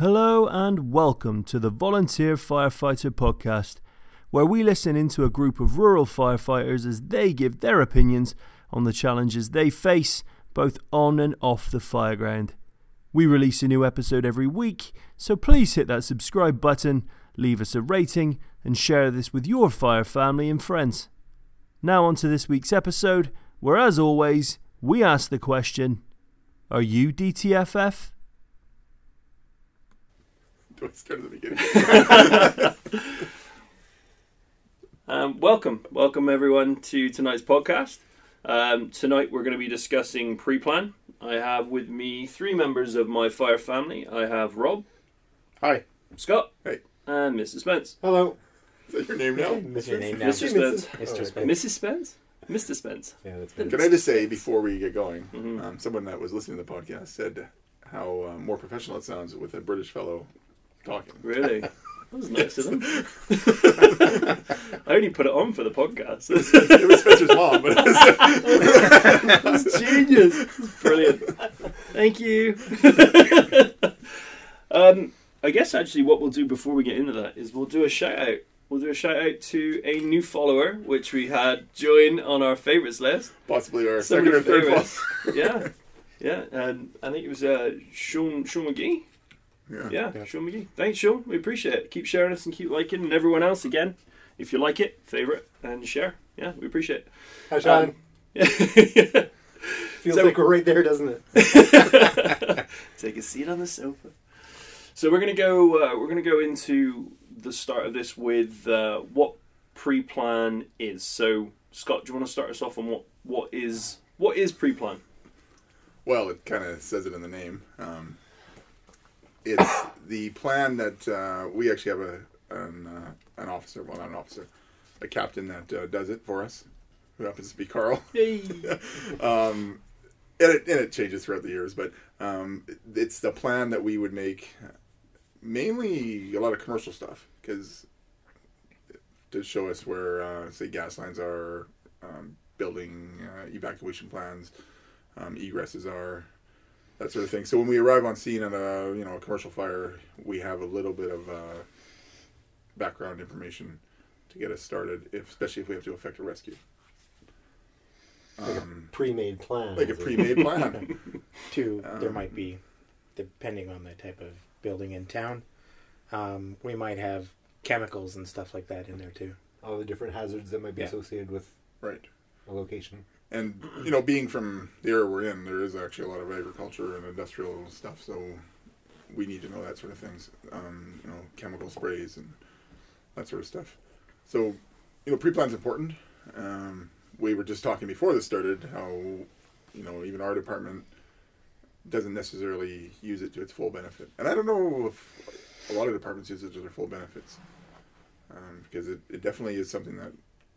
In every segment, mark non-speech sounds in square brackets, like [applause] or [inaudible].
Hello and welcome to the Volunteer Firefighter Podcast, where we listen into a group of rural firefighters as they give their opinions on the challenges they face both on and off the fireground. We release a new episode every week, so please hit that subscribe button, leave us a rating, and share this with your fire family and friends. Now, on to this week's episode, where as always, we ask the question Are you DTFF? Do I start at the beginning? [laughs] Um, welcome, welcome everyone to tonight's podcast. Um, tonight we're going to be discussing pre-plan. I have with me three members of my fire family. I have Rob, Hi. Scott, Hey. and Mrs. Spence. Hello. Is that your name now? That's your name now. Mr. Spence. Mr. Spence. Mrs. Spence? Mr. Spence. Yeah, that's good. Can I just say before we get going, Mhm. um, someone that was listening to the podcast said how uh, more professional it sounds with a British fellow talking. Really? [laughs] That was nice of them. [laughs] I only put it on for the podcast. it was Spencer's mom, but it was, [laughs] That's genius. That's brilliant. Thank you. um, I guess actually what we'll do before we get into that is we'll do a shout out. We'll do a shout out to a new follower, which we had join on our favourites list. possibly our Some second or of third favourites. one. Yeah. Yeah, and I think it was uh, Sean, Sean McGee. Yeah. Yeah, Yeah. Sean McGee. Thanks, Sean. We appreciate it. Keep sharing us and keep liking, and everyone else again. If you like it, favourite and share. Yeah, we appreciate it. Hi, Sean. Um, yeah. [laughs] Feels so- like we're right there, doesn't it? [laughs] Take a seat on the sofa. So we're gonna go. Uh, we're gonna go into the start of this with uh, what pre-plan is. So Scott, do you want to start us off on what what is what is pre-plan? Well, it kind of says it in the name. Um, it's the plan that uh, we actually have a an, uh, an officer, well, not an officer, a captain that uh, does it for us, who happens to be Carl. [laughs] Um, and, it, and it changes throughout the years, but um, it's the plan that we would make mainly a lot of commercial stuff because to show us where, uh, say, gas lines are, um, building uh, evacuation plans, um, egresses are, that sort of thing. So when we arrive on scene at a you know a commercial fire, we have a little bit of uh, background information to get us started, if, especially if we have to effect a rescue. Like a Um, pre-made plan. like a pre-made plan. [laughs] Two, there Um, might be, depending on the type of building in town, um, we might have chemicals and stuff like that in there too. all the different hazards that might be Yeah. associated with right. a location. And you know, being from the area we're in, there is actually a lot of agriculture and industrial stuff, so we need to know that sort of things. Um, you know, chemical sprays and that sort of stuff. So, you know, pre-plan's important. Um, we were just talking before this started how, you know, even our department doesn't necessarily use it to its full benefit. And I don't know if a lot of departments use it to their full benefits. Um, because it, it definitely is something that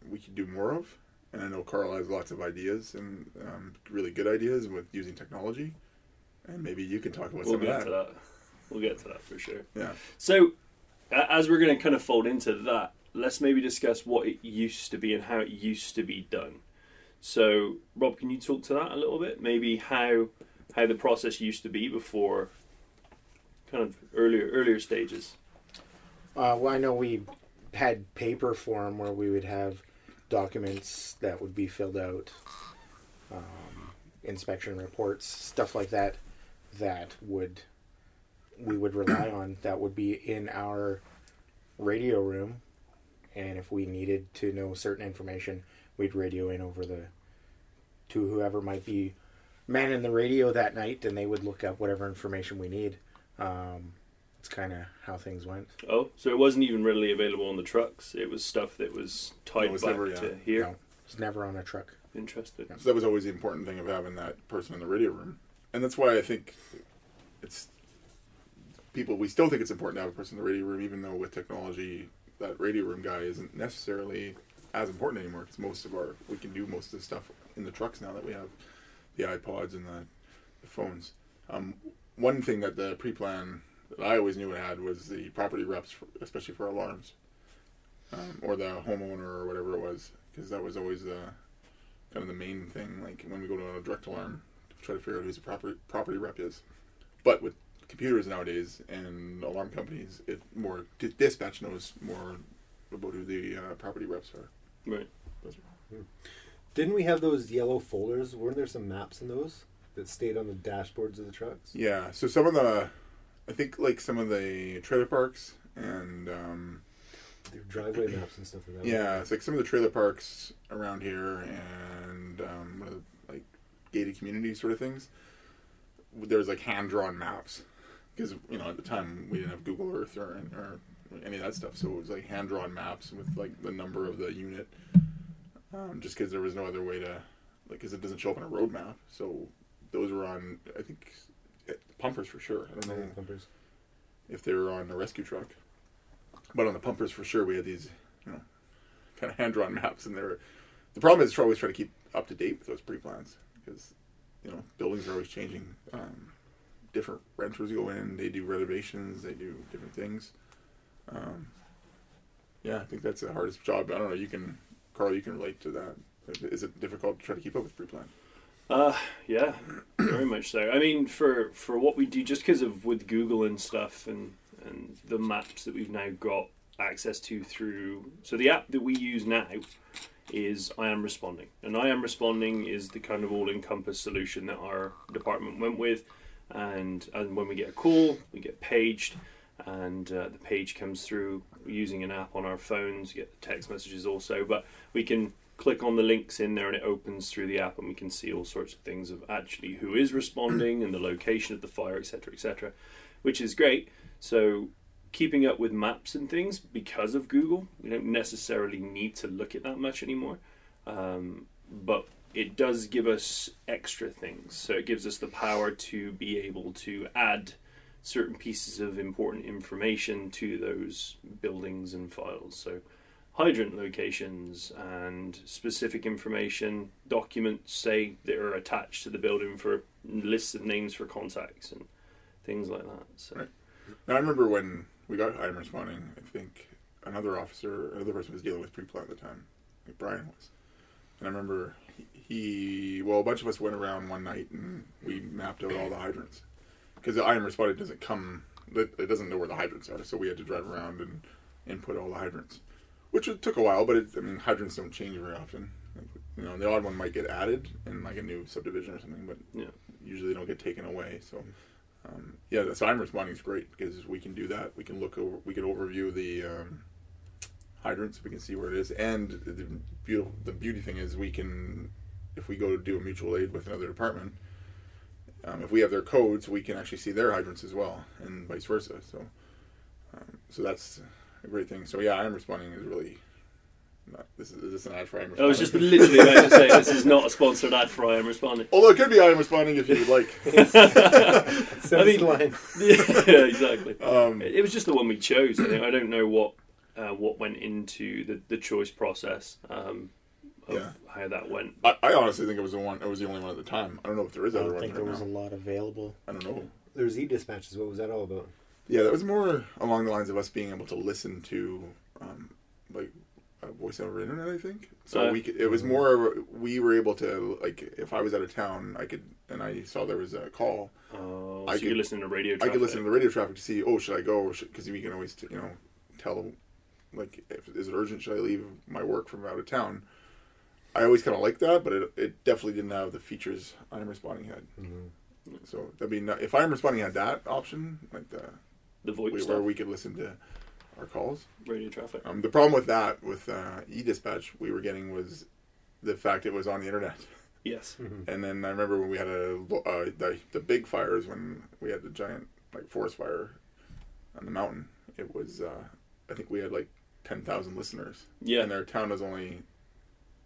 we could do more of. And I know Carl has lots of ideas and um, really good ideas with using technology. And maybe you can talk about We'll some of get that. to that. We'll get to that for sure. Yeah. So, as we're going to kind of fold into that, let's maybe discuss what it used to be and how it used to be done. So, Rob, can you talk to that a little bit? Maybe how how the process used to be before kind of earlier earlier stages. Uh, well, I know we had paper form where we would have documents that would be filled out, um, inspection reports, stuff like that, that would we would rely on. That would be in our radio room, and if we needed to know certain information, we'd radio in over the to whoever might be manning the radio that night, and they would look up whatever information we need. Um, it's kind of how things went. Oh, so it wasn't even readily available on the trucks. It was stuff that was tied was back never, yeah. to here. No, it's never on a truck. Interesting. So that was always the important thing of having that person in the radio room. And that's why I think it's people, we still think it's important to have a person in the radio room, even though with technology, that radio room guy isn't necessarily as important anymore because most of our, we can do most of the stuff in the trucks now that we have the iPods and the, the phones. Um, one thing that the pre-plan that I always knew it had was the property reps, for, especially for alarms, um, or the homeowner or whatever it was, because that was always the kind of the main thing. Like when we go to a direct alarm, to try to figure out who the property property rep is. But with computers nowadays and alarm companies, it more di- dispatch knows more about who the uh, property reps are. Right. Those are- Didn't we have those yellow folders? Weren't there some maps in those that stayed on the dashboards of the trucks? Yeah. So some of the, I think like some of the trailer parks and um, Their driveway maps and stuff like that. yeah, it's like some of the trailer parks around here and um, the, like gated community sort of things. There's like hand drawn maps because you know at the time we didn't have Google Earth or or any of that stuff, so it was like hand drawn maps with like the number of the unit. Um, just because there was no other way to, like, because it doesn't show up on a road map. So those were on, I think, pumpers for sure. I don't know pumpers. if they were on a rescue truck. But on the pumpers for sure, we had these, you know, kind of hand drawn [laughs] maps, and they're. The problem is, to always try to keep up to date with those pre plans because, you know, buildings are always changing. Um, different renters go in, they do renovations, they do different things. Um, yeah, I think that's the hardest job. I don't know. You can, Carl, you can relate to that. Is it difficult to try to keep up with pre plan? Uh, yeah, very much so. I mean, for for what we do, just because of with Google and stuff, and and the maps that we've now got access to through. So the app that we use now is I am responding, and I am responding is the kind of all-encompass solution that our department went with. And and when we get a call, we get paged, and uh, the page comes through using an app on our phones. Get the text messages also, but we can click on the links in there and it opens through the app and we can see all sorts of things of actually who is responding and the location of the fire etc etc which is great. So keeping up with maps and things because of google we don't necessarily need to look at that much anymore um, but it does give us extra things. So it gives us the power to be able to add certain pieces of important information to those buildings and files. So hydrant locations and specific information, documents, say, that are attached to the building for lists of names for contacts and things like that. So, Right. Now, I remember when we got I'm responding, I think another officer, another person was dealing with pre-plan at the time, like Brian was. And I remember he, well, a bunch of us went around one night and we mapped out all the hydrants. Because the IM responded doesn't come, it it doesn't know where the hydrants are, so we had to drive around and input all the hydrants. Which it took a while, but it, I mean, hydrants don't change very often. You know, the odd one might get added in like a new subdivision or something, but Yeah. usually they don't get taken away. So, um, yeah, so I'm responding is great because we can do that. We can look over, we can overview the um, hydrants. We can see where it is, and the beautiful, the beauty thing is we can, if we go to do a mutual aid with another department, um, if we have their codes, we can actually see their hydrants as well, and vice versa. So, um, so that's a great thing. So yeah, I'm responding is really. Not, this is, is this an ad for I'm responding? I was just literally about to say this is not a [laughs] sponsored ad for I am responding. Although it could be I'm responding if you would like. [laughs] Send I mean- line. [laughs] yeah, exactly. Um, It was just the one we chose. I think I don't know what uh, what went into the, the choice process um, of Yeah. how that went. I, I honestly think it was the one. It was the only one at the time. I don't know if there is I other don't ones think right there was now. a lot available. I don't know. There's e-dispatches. What was that all about? Yeah, that was more along the lines of us being able to listen to, um, like, uh, voice over internet. I think so. Uh, we could, it was more. We were able to like if I was out of town, I could and I saw there was a call. Uh, I so you could- listen to radio. I could listen to the radio traffic to see. Oh, should I go? Because we can always you know tell like if is it urgent? Should I leave my work from out of town? I always kind of liked that, but it, it definitely didn't have the features I'm responding had. Mm-hmm. So that'd be not, if I'm responding had that option, like the the VoIP we, stuff, where we could listen to our calls. radio traffic. Um, the problem with that, with uh, e-dispatch, we were getting was the fact it was on the internet. Yes. And then I remember when we had a uh, the the big fires when we had the giant like forest fire on the mountain. It was uh, I think we had like ten thousand listeners. Yeah. and their town was only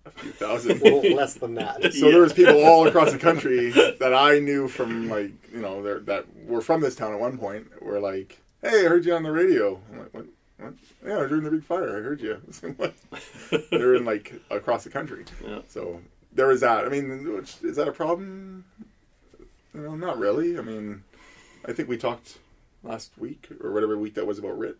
a few [laughs] thousand. Well, less than that. [laughs] So there was people all across the country [laughs] that I knew from like you know they're- that were from this town at one point. Were like, "Hey, I heard you on the radio." I'm like, "What? What? Yeah, during the big fire, I heard you." I was [laughs] like, "What?" They're in like across the country. Yeah. So there was that. I mean, which, is that a problem? You know, not really. I mean, I think we talked last week or whatever week that was about RIT.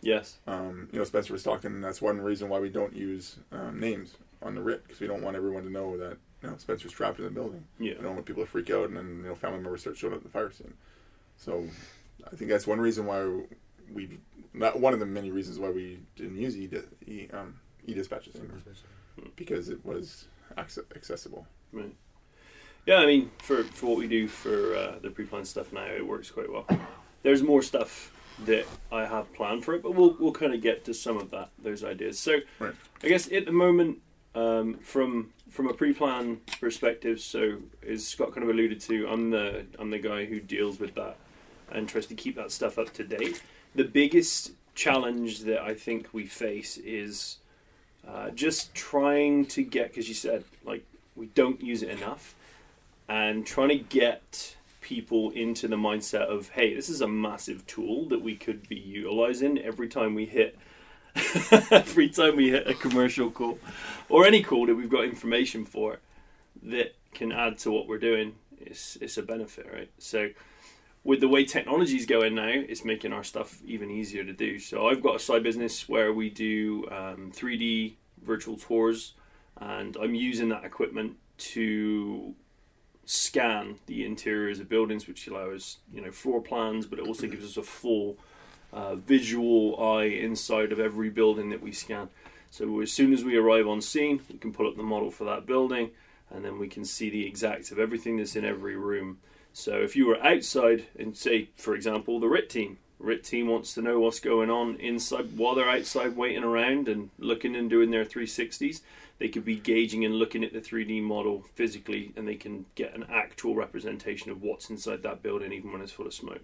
Yes. Um, you know, Spencer was talking. And that's one reason why we don't use um, names on the RIT because we don't want everyone to know that you know Spencer's trapped in the building. Yeah. We don't want people to freak out and then you know family members start showing up at the fire scene. So I think that's one reason why we not one of the many reasons why we didn't use e, e um, e-dispatches anymore because it was accessible. Right. Yeah, I mean, for, for what we do for uh, the pre-planned stuff now, it works quite well. There's more stuff that I have planned for it, but we'll we'll kind of get to some of that those ideas. So, Right. I guess at the moment, um, from from a pre-plan perspective, so as Scott kind of alluded to, I'm the I'm the guy who deals with that and tries to keep that stuff up to date. The biggest challenge that I think we face is uh, just trying to get because you said like we don't use it enough and trying to get people into the mindset of hey this is a massive tool that we could be utilizing every time we hit [laughs] every time we hit a commercial call or any call that we've got information for that can add to what we're doing it's, it's a benefit right so with the way technology is going now, it's making our stuff even easier to do. So I've got a side business where we do um, 3D virtual tours, and I'm using that equipment to scan the interiors of buildings, which allows you know floor plans, but it also gives us a full uh, visual eye inside of every building that we scan. So as soon as we arrive on scene, we can pull up the model for that building, and then we can see the exact of everything that's in every room. So if you were outside and say, for example, the RIT team, RIT team wants to know what's going on inside while they're outside waiting around and looking and doing their 360s, they could be gauging and looking at the 3D model physically and they can get an actual representation of what's inside that building even when it's full of smoke.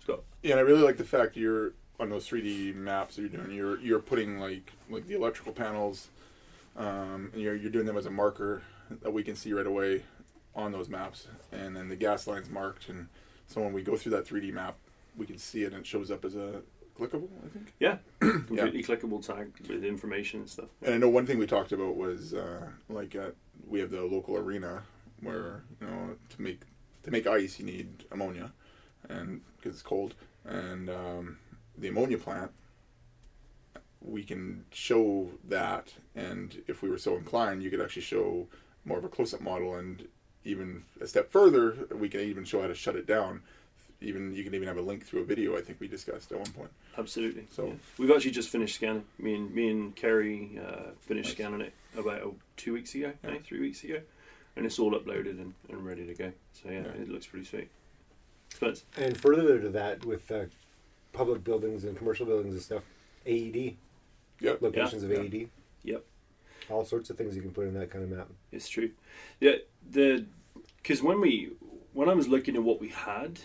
Scott. Yeah, and I really like the fact you're on those 3D maps that you're doing. You're you're putting like like the electrical panels, um, and you're you're doing them as a marker that we can see right away on those maps, and then the gas lines marked, and so when we go through that 3D map, we can see it and it shows up as a clickable. I think. [clears throat] Yeah, completely clickable tag with information and stuff. And I know one thing we talked about was uh, like uh, we have the local arena where you know to make to make ice you need ammonia, and because it's cold, and um, the ammonia plant we can show that, and if we were so inclined, you could actually show more of a close-up model, and even a step further, we can even show how to shut it down. Even you can even have a link through a video. I think we discussed at one point. Absolutely. So- yeah. we've actually just finished scanning. Me and me and Kerry uh, finished Nice. scanning it about oh, two weeks ago, Yeah. three weeks ago, and it's all uploaded and, and ready to go. So yeah, Yeah. it looks pretty sweet. Spence. And further to that, with uh, public buildings and commercial buildings and stuff, AED Yep. locations Yeah. of AED, Yep, all sorts of things you can put in that kind of map. it's true. Yeah, the because when we when I was looking at what we had,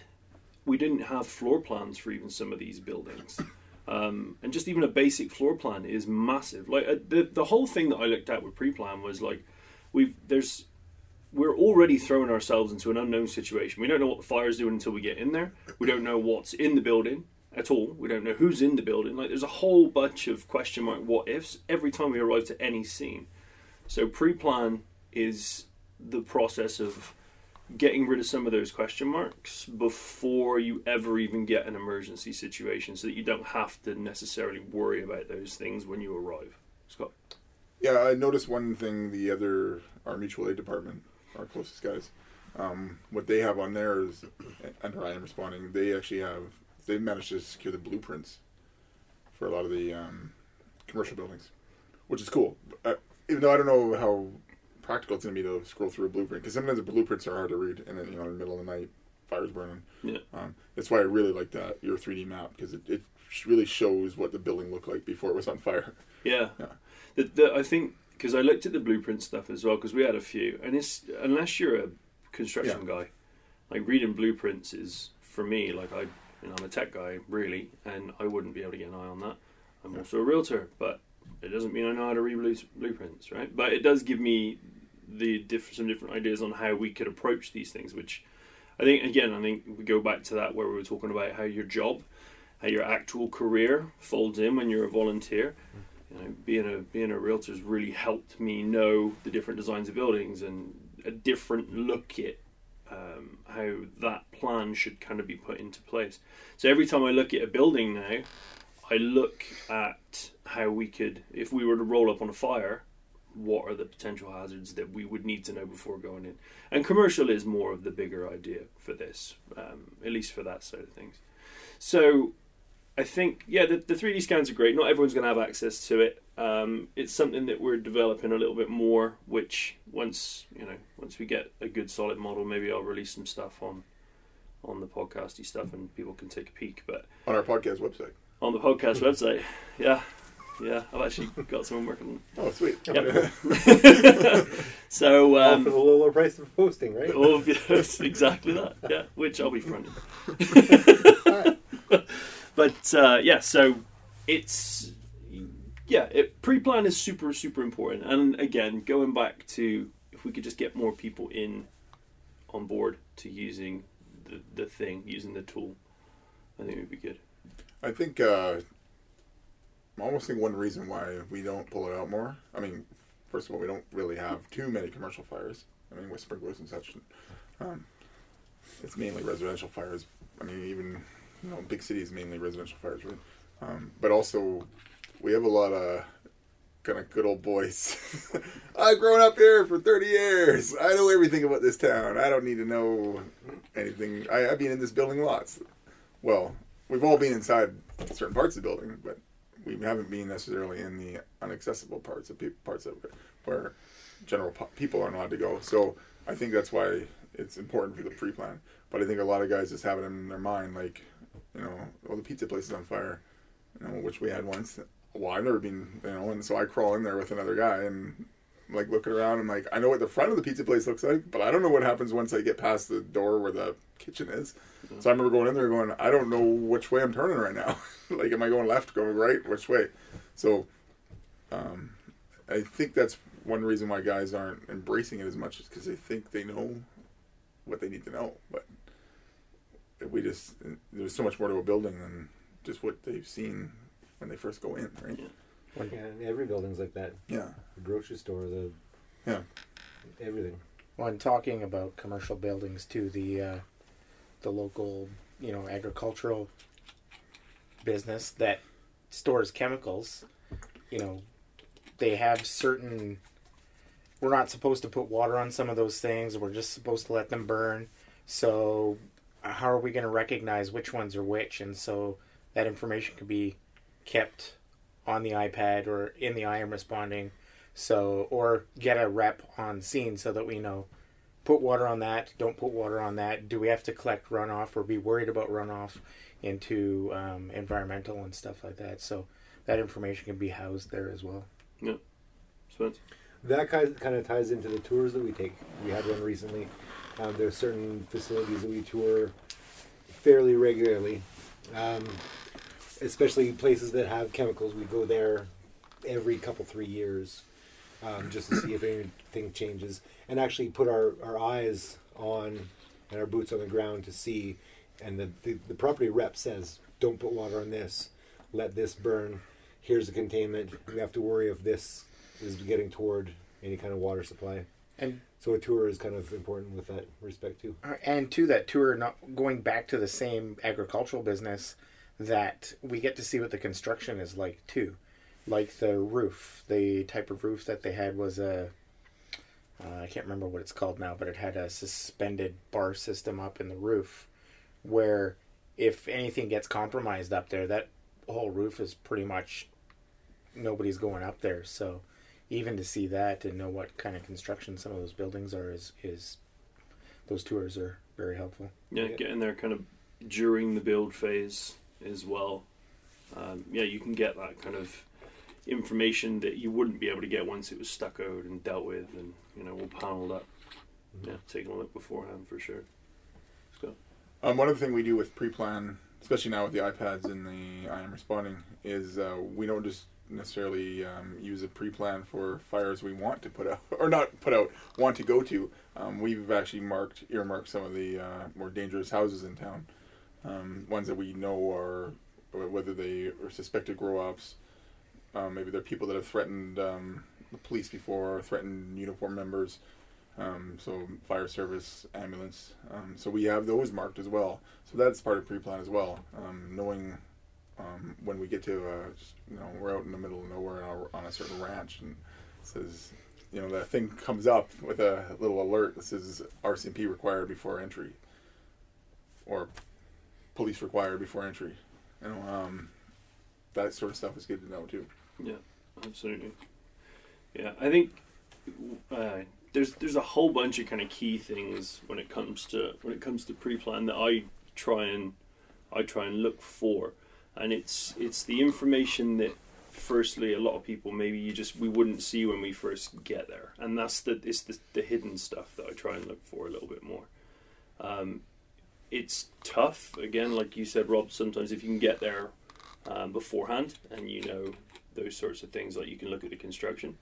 we didn't have floor plans for even some of these buildings. [laughs] Um, and just even a basic floor plan is massive. Like uh, the the whole thing that I looked at with pre-plan was like we've there's we're already throwing ourselves into an unknown situation. We don't know what the fire's doing until we get in there. We don't know what's in the building at all. We don't know who's in the building. Like there's a whole bunch of question mark what ifs every time we arrive to any scene. So pre-plan is the process of getting rid of some of those question marks before you ever even get an emergency situation so that you don't have to necessarily worry about those things when you arrive. Scott. Yeah, I noticed one thing. The other, our mutual aid department, our closest guys, um, what they have on there is, under I am responding. They actually have they managed to secure the blueprints for a lot of the um, commercial buildings, which is cool. Uh, even though I don't know how practical it's going to be to scroll through a blueprint, because sometimes the blueprints are hard to read, and then you know in the middle of the night, fire's burning. Yeah. Um, that's why I really like that your 3D map because it, it really shows what the building looked like before it was on fire. [laughs] Yeah. Yeah. The, the, I think because I looked at the blueprint stuff as well because we had a few, and it's unless you're a construction guy, like reading blueprints is for me like I, I'm a tech guy really, and I wouldn't be able to get an eye on that. I'm also a realtor, but it doesn't mean I know how to read blueprints, right? But it does give me the diff- some different ideas on how we could approach these things, which I think again I think we go back to that where we were talking about how your job, how your actual career folds in when you're a volunteer mm-hmm. you know, being a being a realtor has really helped me know the different designs of buildings and a different look at um, how that plan should kind of be put into place. So every time I look at a building now, I look at how we could, if we were to roll up on a fire, what are the potential hazards that we would need to know before going in. And commercial is more of the bigger idea for this, um, at least for that side of things. So I think, yeah, the, the 3D scans are great. Not everyone's going to have access to it. Um, it's something that we're developing a little bit more. Which once you know, once we get a good solid model, maybe I'll release some stuff on on the podcasty stuff, and people can take a peek. But on our podcast website. on the podcast website, yeah, yeah, I've actually got someone working. On Oh, sweet. Yep. [laughs] [laughs] so All um, for the lower price of posting, right? Oh, [laughs] yes, exactly that. Yeah, which I'll be fronting. But uh, yeah, so it's yeah, it, pre-plan is super super important. And again, going back to if we could just get more people in on board to using the, the thing, using the tool, I think it would be good. I think uh, I almost think one reason why we don't pull it out more. I mean, first of all, we don't really have too many commercial fires. I mean, with sprinklers and such. Um, it's mainly residential fires. I mean, even you know, big cities mainly residential fires, right? Um, but also, we have a lot of kind of good old boys. [laughs] I've grown up here for 30 years. I know everything about this town. I don't need to know anything. I, I've been in this building lots. Well, we've all been inside certain parts of the building, but we haven't been necessarily in the inaccessible parts of pe- parts of it where general po- people aren't allowed to go. So I think that's why it's important for the pre-plan. But I think a lot of guys just have it in their mind, like, you know, well, the pizza place is on fire, you know, which we had once. Well, I've never been, you know, and so I crawl in there with another guy and like looking around. I'm like, I know what the front of the pizza place looks like, but I don't know what happens once I get past the door where the kitchen is. So I remember going in there going, I don't know which way I'm turning right now. [laughs] like, am I going left, going right, which way? So, um, I think that's one reason why guys aren't embracing it as much is because they think they know what they need to know. But we just there's so much more to a building than just what they've seen when they first go in, right? Yeah. Yeah, every building's like that. Yeah, The grocery store, the yeah. everything. When talking about commercial buildings too, the uh, the local, you know, agricultural business that stores chemicals, you know, they have certain we're not supposed to put water on some of those things. We're just supposed to let them burn. So how are we going to recognize which ones are which? And so that information could be kept on the iPad or in the IM responding. So or get a rep on scene so that we know put water on that, don't put water on that. Do we have to collect runoff or be worried about runoff into um, environmental and stuff like that? So that information can be housed there as well. Yeah. Spence? That kind kind of ties into the tours that we take. We had one recently. Um, there are certain facilities that we tour fairly regularly, um, especially places that have chemicals. We go there every couple three years um, just to see if anything changes, and actually put our, our eyes on and our boots on the ground to see. And the, the, the property rep says, "Don't put water on this. Let this burn. Here's the containment. We have to worry if this is getting toward any kind of water supply." And So a tour is kind of important with that respect too. Uh, and to that tour, not going back to the same agricultural business, that we get to see what the construction is like too, like the roof. The type of roof that they had was a uh, I can't remember what it's called now, but it had a suspended bar system up in the roof, where if anything gets compromised up there, that whole roof is pretty much nobody's going up there. So even to see that and know what kind of construction some of those buildings are is is those tours are very helpful. Yeah, Yeah. getting there kind of during the build phase as well. Um, yeah, you can get that kind of information that you wouldn't be able to get once it was stuccoed and dealt with and you know all paneled up. Yeah, taking a look beforehand for sure. Scott. Um, one other thing we do with pre-plan, especially now with the iPads and the I am responding, is uh, we don't just necessarily um, use a pre-plan for fires we want to put out [laughs] or not put out, want to go to. Um, we've actually marked earmarked some of the uh, more dangerous houses in town, um, ones that we know are whether they are suspected grow-ops. Um, maybe they're people that have threatened um, the police before, or threatened uniform members. Um, so fire service, ambulance. Um, so we have those marked as well. So that's part of pre-plan as well. Knowing um, when we get to, uh, you know, we're out in the middle of nowhere on a, certain ranch, and says, you know, that thing comes up with a little alert that says RCMP required before entry, or police required before entry. You know, um, that sort of stuff is good to know too. Yeah, absolutely. Yeah, I think uh, there's there's a whole bunch of kind of key things when it comes to when it comes to pre-plan that I try and I try and look for, and it's it's the information that firstly a lot of people maybe you just we wouldn't see when we first get there, and that's the it's the, the hidden stuff that I try and look for a little bit more. Um, it's tough again, like you said, Rob. Sometimes if you can get there um, beforehand and you know those sorts of things, like you can look at the construction.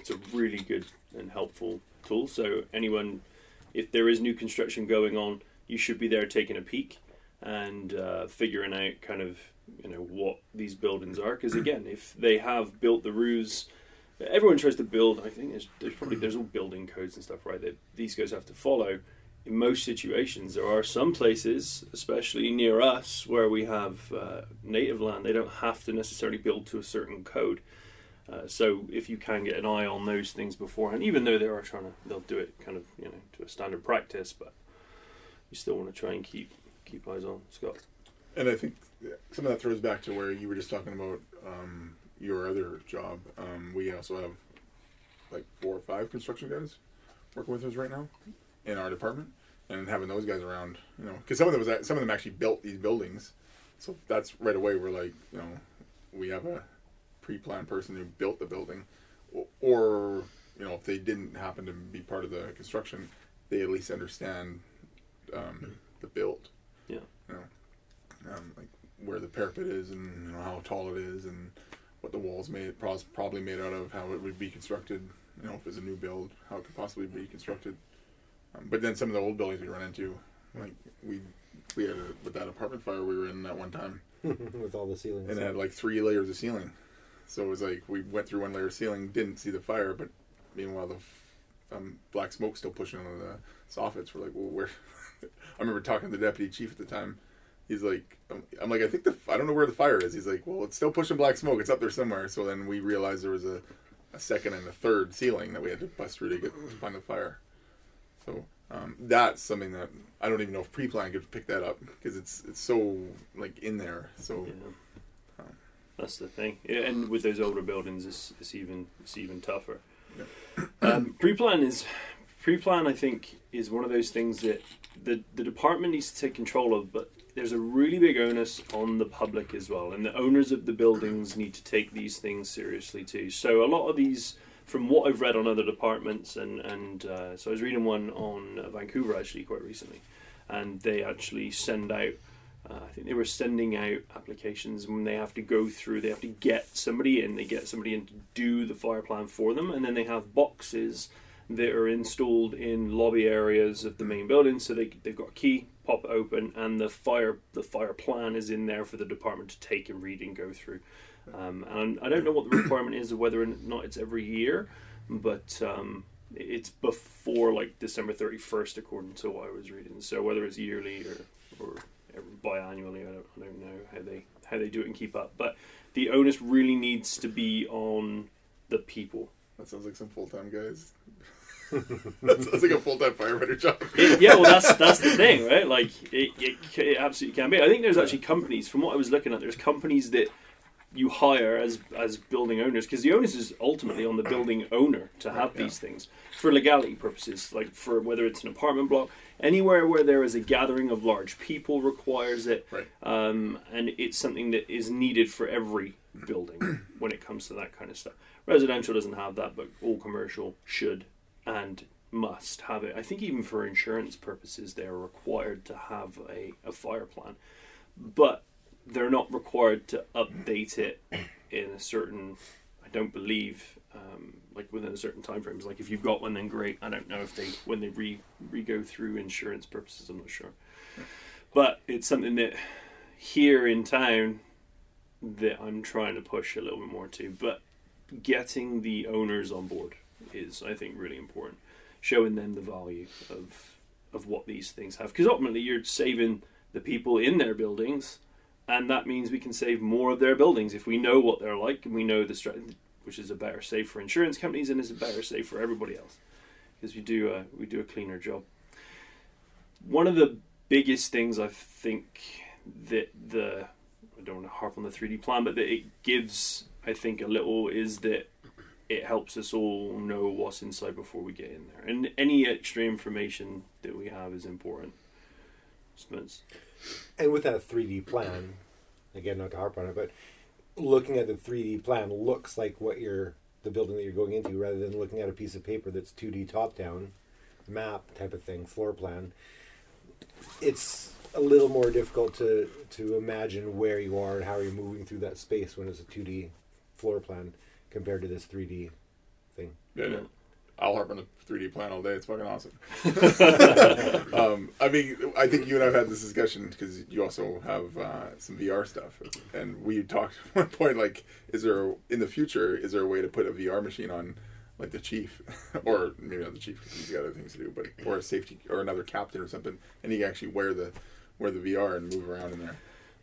It's a really good and helpful tool. So anyone, if there is new construction going on, you should be there taking a peek and uh, figuring out kind of you know what these buildings are. Because again, if they have built the roofs, everyone tries to build. I think there's, there's probably there's all building codes and stuff, right? That these guys have to follow. In most situations, there are some places, especially near us, where we have uh, native land. They don't have to necessarily build to a certain code. Uh, so if you can get an eye on those things beforehand, even though they are trying to, they'll do it kind of you know to a standard practice, but you still want to try and keep keep eyes on Scott. And I think some of that throws back to where you were just talking about um, your other job. Um, we also have like four or five construction guys working with us right now in our department, and having those guys around, you know, because some of them was some of them actually built these buildings, so that's right away we're like, you know, we have a pre-planned person who built the building, or, or you know, if they didn't happen to be part of the construction, they at least understand um, the build. Yeah. You know, um, like where the parapet is and you know, how tall it is and what the walls made probably made out of, how it would be constructed. You know, if it's a new build, how it could possibly be constructed. Um, but then some of the old buildings we run into, like we we had a, with that apartment fire we were in that one time, [laughs] with all the ceilings. and it had like three layers of ceiling. So it was like we went through one layer of ceiling, didn't see the fire, but meanwhile the f- um, black smoke still pushing on the soffits. We're like, well, where? I remember talking to the deputy chief at the time. He's like, I'm, I'm like, I think the I don't know where the fire is. He's like, well, it's still pushing black smoke. It's up there somewhere. So then we realized there was a, a second and a third ceiling that we had to bust through to get to find the fire. So um, that's something that I don't even know if pre-plan could pick that up because it's it's so like in there. So Yeah. That's the thing, yeah, and with those older buildings, it's, it's even it's even tougher. Um, pre-plan is pre-plan. I think is one of those things that the the department needs to take control of, but there's a really big onus on the public as well, and the owners of the buildings need to take these things seriously too. So a lot of these, from what I've read on other departments, and and uh, so I was reading one on uh, Vancouver actually quite recently, and they actually send out uh, I think they were sending out applications when they have to go through, they have to get somebody in, they get somebody in to do the fire plan for them, and then they have boxes that are installed in lobby areas of the main building. So they, they've got a key, pop it open, and the fire the fire plan is in there for the department to take and read and go through. Um, and I don't know what the [coughs] requirement is, or whether or not it's every year, but um, it's before like December thirty first, according to what I was reading. So whether it's yearly or or biannually. I don't, I don't know how they how they do it and keep up. But the onus really needs to be on the people. that sounds like some full time guys. That sounds like a full time firefighter job. It- yeah, well, that's that's the thing, right? Like it, it, it absolutely can be. I think there's actually companies. From what I was looking at, there's companies that you hire as as building owners because the onus is ultimately on the building owner to have Yeah. these things for legality purposes like for whether it's an apartment block anywhere where there is a gathering of large people requires it Right. um, and it's something that is needed for every building when it comes to that kind of stuff residential doesn't have that but all commercial should and must have it. I think even for insurance purposes they're required to have a, a fire plan. But they're not required to update it in a certain i don't believe um, like within a certain time frames like if you've got one then great. I don't know if they when they re re go through insurance purposes i'm not sure. But it's something that here in town that i'm trying to push a little bit more to. But getting the owners on board is i think really important. Showing them the value of of what these things have. Because ultimately you're saving the people in their buildings and that means we can save more of their buildings. If we know what they're like and we know the stra- which is a better safe for insurance companies and is a better safe for everybody else. Because we do a, we do a cleaner job. One of the biggest things I think that the I don't want to harp on the 3D plan, but that it gives I think a little is that it helps us all know what's inside before we get in there, and any extra information that we have is important. Spence. And with that 3D plan, again, not to harp on it, but looking at the 3D plan looks like what you're the building that you're going into, rather than looking at a piece of paper that's 2D top down, map type of thing, floor plan. It's a little more difficult to to imagine where you are and how you're moving through that space when it's a 2D floor plan compared to this 3D thing. Yeah, Yeah. I'll harp on the 3D plan all day. It's fucking awesome. [laughs] um, I mean, I think you and I've had this discussion because you also have uh, some VR stuff, and we talked at one point like, is there a, in the future is there a way to put a VR machine on like the chief, [laughs] or maybe not the chief because he's got other things to do, but or a safety or another captain or something, and he can actually wear the wear the VR and move around in there.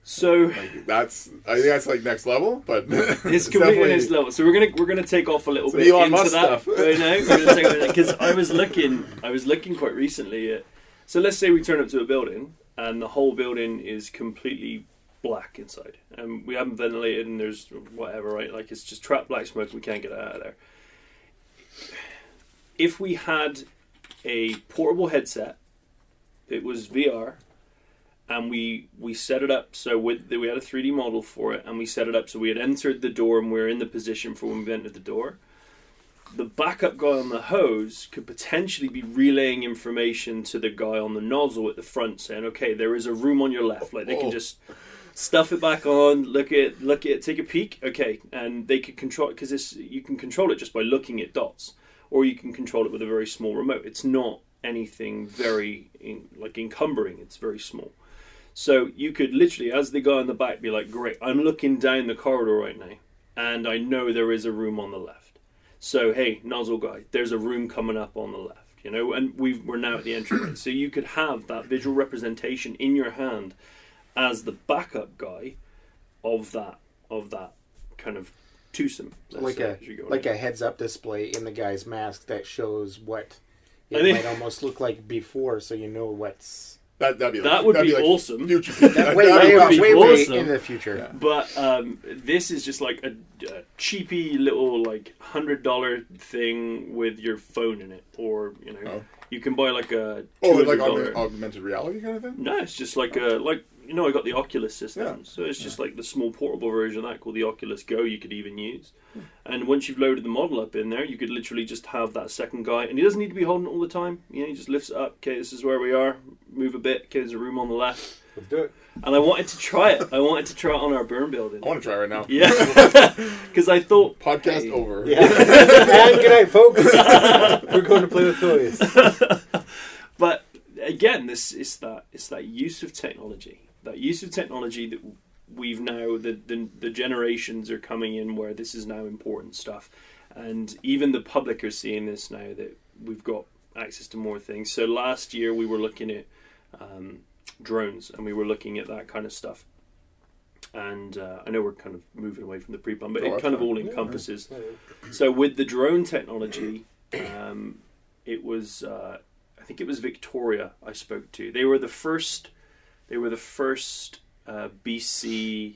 So Like that's I think that's like next level, but [laughs] it's completely next level. So we're gonna we're gonna take off a little bit Elon into Musk that stuff. right because I was looking I was looking quite recently at. So let's say we turn up to a building and the whole building is completely black inside, and we haven't ventilated, and there's whatever, right? Like it's just trapped black smoke. We can't get it out of there. If we had a portable headset, it was VR, and we we set it up so with we had a 3D model for it, and we set it up so we had entered the door and we are in the position for when we entered the door. The backup guy on the hose could potentially be relaying information to the guy on the nozzle at the front, saying, "Okay, there is a room on your left." Like they can Oh. just stuff it back on, look at look at it, take a peek. Okay, and they could control it because this you can control it just by looking at dots, or you can control it with a very small remote. It's not anything very in, like encumbering. It's very small. So you could literally, as the guy in the back, be like, "Great, I'm looking down the corridor right now, and I know there is a room on the left. So hey, nozzle guy, there's a room coming up on the left, you know, and we we're now at the entryway. so you could have that visual representation in your hand as the backup guy of that of that kind of twosome, like a as you go like a heads up display in the guy's mask that shows what I it might almost look like before, so you know what's That that'd be like, That would that'd be like awesome. Future, [laughs] that that, way that'd way, be would be way, way awesome. in the future. Yeah. But um, this is just like a, a cheapy little like hundred dollar thing with your phone in it, or you know, Oh. you can buy like a Oh, like augmented, augmented reality kind of thing. No, it's just like a like you know I got the Oculus system, Yeah. so it's just like the small portable version of that called the Oculus Go. You could even use, hmm. and once you've loaded the model up in there, you could literally just have that second guy, and he doesn't need to be holding it all the time. You know, he just lifts it up. Okay, this is where we are. Move a bit. Okay, there's a room on the left, Let's do it. and I wanted to try it. I wanted to try it on our burn building. I want to try right now. Yeah, [laughs] because I thought Podcast hey, over. Yeah. and good night, folks. [laughs] We're going to play with toys. [laughs] But again, this is that it's that use of technology, that use of technology that we've now the, the the generations are coming in where this is now important stuff, and even the public are seeing this now that we've got access to more things. So last year we were looking at um, drones and we were looking at that kind of stuff. And uh, I know we're kind of moving away from the pre-plan, but Oh, it kind of all Yeah, encompasses. So with the drone technology, um, it was uh, I think it was Victoria I spoke to. They were the first. They were the first uh, BC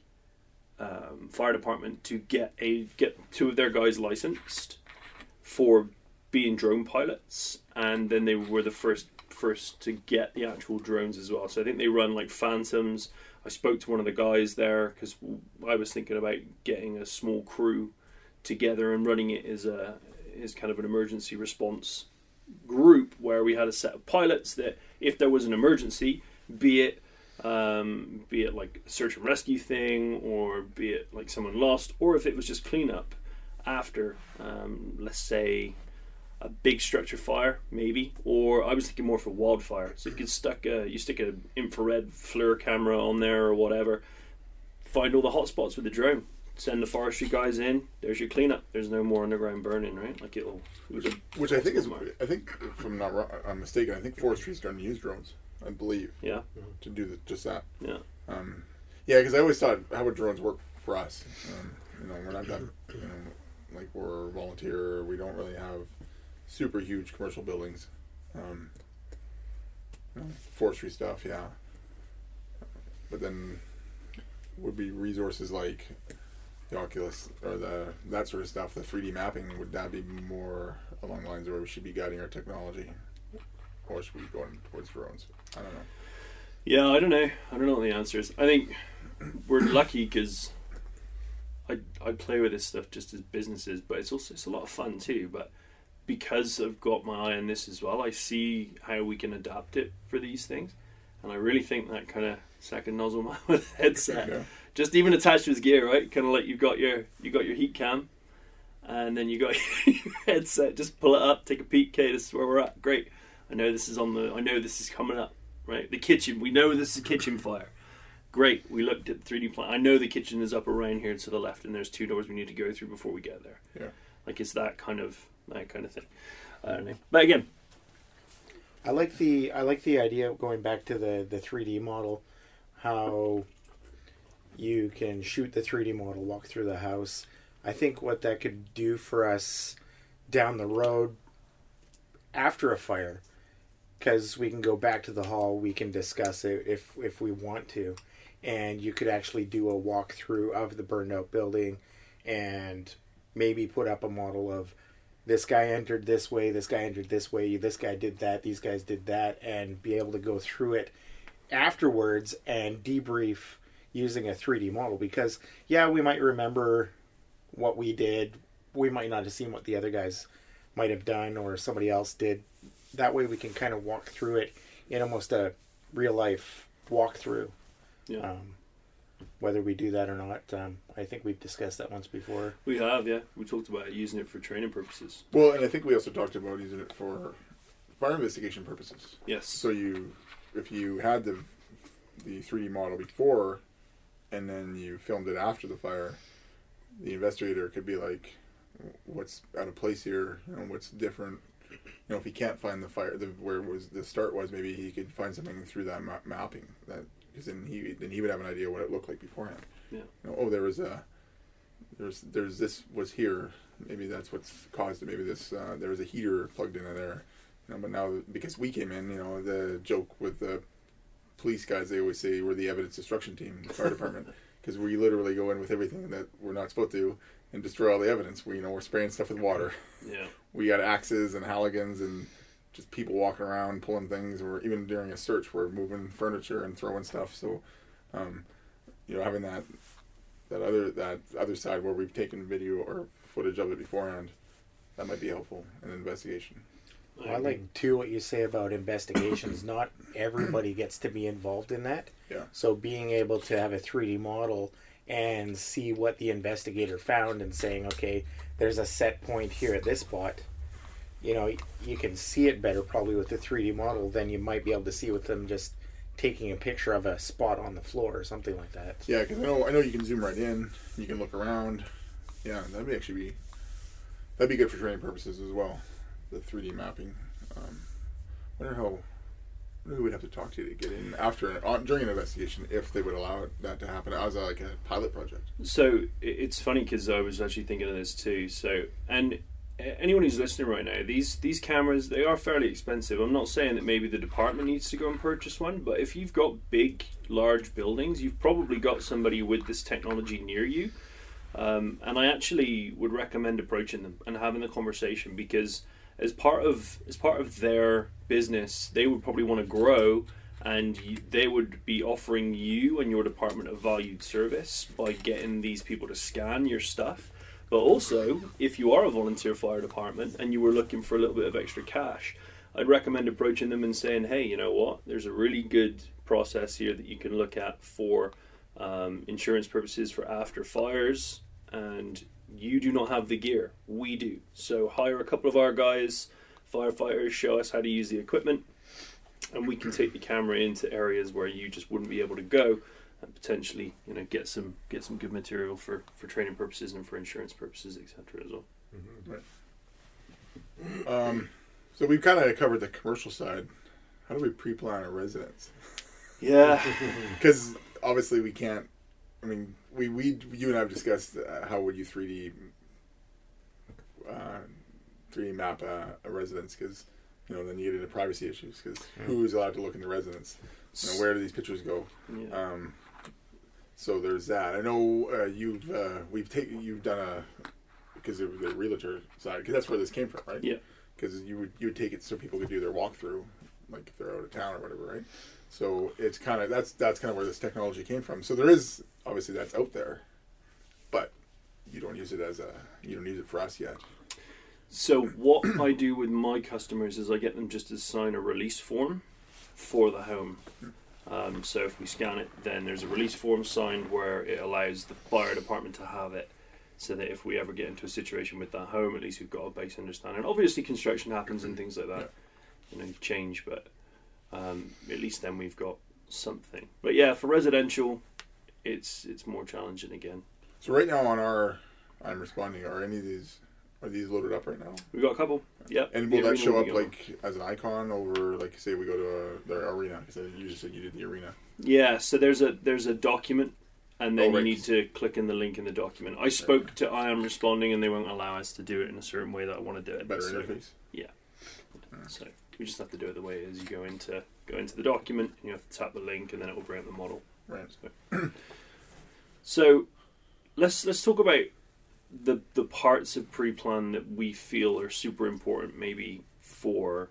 um, fire department to get a get two of their guys licensed for being drone pilots, and then they were the first first to get the actual drones as well. So I think they run like Phantoms. I spoke to one of the guys there because I was thinking about getting a small crew together and running it as a as kind of an emergency response group where we had a set of pilots that if there was an emergency, be it um, be it like a search and rescue thing, or be it like someone lost, or if it was just cleanup after, um, let's say, a big structure fire, maybe, or I was thinking more for wildfire. So you could stuck a, you stick an infrared FLIR camera on there or whatever, find all the hot spots with the drone. Send the forestry guys in. There's your cleanup. There's no more underground burning, right? Like it'll. it would- Which I think is, I think, if I'm not wrong, I'm mistaken. I think forestry is starting to use drones. I believe Yeah, to do the, just that. yeah. Um, yeah, because I always thought, how would drones work for us? Um, you know, we're not that. You know, like we're volunteer. We don't really have super huge commercial buildings. Um, you know, forestry stuff, yeah. But then would be resources like the Oculus or the that sort of stuff. The 3D mapping would that be more along the lines of where we should be guiding our technology, or should we be going towards drones? I don't know. Yeah, I don't know. I don't know what the answer is. I think we're lucky because I I play with this stuff just as businesses, but it's also it's a lot of fun too. But because I've got my eye on this as well, I see how we can adapt it for these things, and I really think that kind of second nozzle [laughs] man with headset, Yeah. just even attached to his gear, right? Kind of like you've got your you got your heat cam, and then you got [laughs] your headset. Just pull it up, take a peek. Okay, this is where we're at. Great. I know this is on the. I know this is coming up. Right, the kitchen. We know this is a kitchen fire. Great. We looked at the 3D plan. I know the kitchen is up around here to the left, and there's two doors we need to go through before we get there. Yeah. Like it's that kind of that kind of thing. I don't know. But again, I like the I like the idea of going back to the the 3D model, how you can shoot the 3D model, walk through the house. I think what that could do for us down the road after a fire, because we can go back to the hall, we can discuss it if if we want to, and you could actually do a walkthrough of the burned out building, and maybe put up a model of this guy entered this way, this guy entered this way, this guy did that, these guys did that, and be able to go through it afterwards and debrief using a 3D model. Because, yeah, we might remember what we did, we might not have seen what the other guys might have done or somebody else did. That way we can kind of walk through it in almost a real life walkthrough. yeah, Um, whether we do that or not, um, I think we've discussed that once before. we have. Yeah, we talked about using it for training purposes. Well, and I think we also talked about using it for fire investigation purposes. Yes. So you, if you had the the 3D model before, and then you filmed it after the fire, the investigator could be like, "What's out of place here? You know, what's different?" You know, if he can't find the fire, the, where was the start was, maybe he could find something through that ma- mapping. That because then he then he would have an idea what it looked like beforehand. Yeah. You know, oh, there was a there's there's this was here. Maybe that's what's caused it. Maybe this uh, there was a heater plugged into there. You know, but now because we came in, you know, the joke with the police guys, they always say we're the evidence destruction team, the fire department, [laughs] because we literally go in with everything that we're not supposed to and destroy all the evidence. We, you know, we're spraying stuff with water. [laughs] Yeah. We got axes and Halligans and just people walking around pulling things, or even during a search, we're moving furniture and throwing stuff. So, um, you know, having that that other that other side where we've taken video or footage of it beforehand, that might be helpful in an investigation. Well, I like too what you say about investigations. Not everybody gets to be involved in that. Yeah. So being able to have a 3D model and see what the investigator found and saying, okay, there's a set point here at this spot. You know, you can see it better probably with the 3D model than you might be able to see with them just taking a picture of a spot on the floor or something like that. Yeah, because I know I know you can zoom right in. You can look around. Yeah, that'd be actually be that'd be good for training purposes as well. The three D mapping. Um, wonder how. Who we'd have to talk to to get in after on, during an investigation if they would allow that to happen as a, like a pilot project. So it's funny because I was actually thinking of this too. So and anyone who's listening right now, these these cameras they are fairly expensive. I'm not saying that maybe the department needs to go and purchase one, but if you've got big, large buildings, you've probably got somebody with this technology near you. Um, and I actually would recommend approaching them and having the conversation because as part of as part of their business, they would probably want to grow, and you, they would be offering you and your department a valued service by getting these people to scan your stuff. But also, if you are a volunteer fire department and you were looking for a little bit of extra cash, I'd recommend approaching them and saying, "Hey, you know what? There's a really good process here that you can look at for um, insurance purposes for after fires, and you do not have the gear. We do. So hire a couple of our guys, firefighters, show us how to use the equipment, and we can take the camera into areas where you just wouldn't be able to go." And potentially, you know, get some get some good material for, for training purposes and for insurance purposes, etc. As well. Um, so we've kind of covered the commercial side. How do we pre-plan a residence? Yeah, [laughs] Because obviously we can't. I mean, we we you and I have discussed uh, how would you 3D uh, 3D map a, a residence because you know then you get into privacy issues because who is allowed to look in the residence? You know, where do these pictures go? Yeah. Um, so there's that. I know uh, you've uh, we've taken you've done a because of the realtor side because that's where this came from, right? Yeah. Because you would you would take it so people could do their walkthrough, like if they're out of town or whatever, right? So it's kind of that's that's kind of where this technology came from. So there is obviously that's out there, but you don't use it as a you don't use it for us yet. So what [clears throat] I do with my customers is I get them just to sign a release form for the home. Um, so if we scan it, then there's a release form signed where it allows the fire department to have it, so that if we ever get into a situation with that home, at least we've got a base understanding. Obviously, construction happens and things like that, you know, change, but um, at least then we've got something. But yeah, for residential, it's it's more challenging again. So right now on our I'm responding. Are any of these are these loaded up right now? We've got a couple. Yep. And the will that show up on. like as an icon over like say we go to a, the arena? Because you just said you did the arena. Yeah, so there's a there's a document, and then Oh, right. you need to click in the link in the document. I spoke to I am responding, and they won't allow us to do it in a certain way that I want to do it. Better so, interface. So we just have to do it the way it is. You go into go into the document, and you have to tap the link, and then it will bring up the model. Right. [clears throat] So let's let's talk about the the parts of pre-plan that we feel are super important, maybe for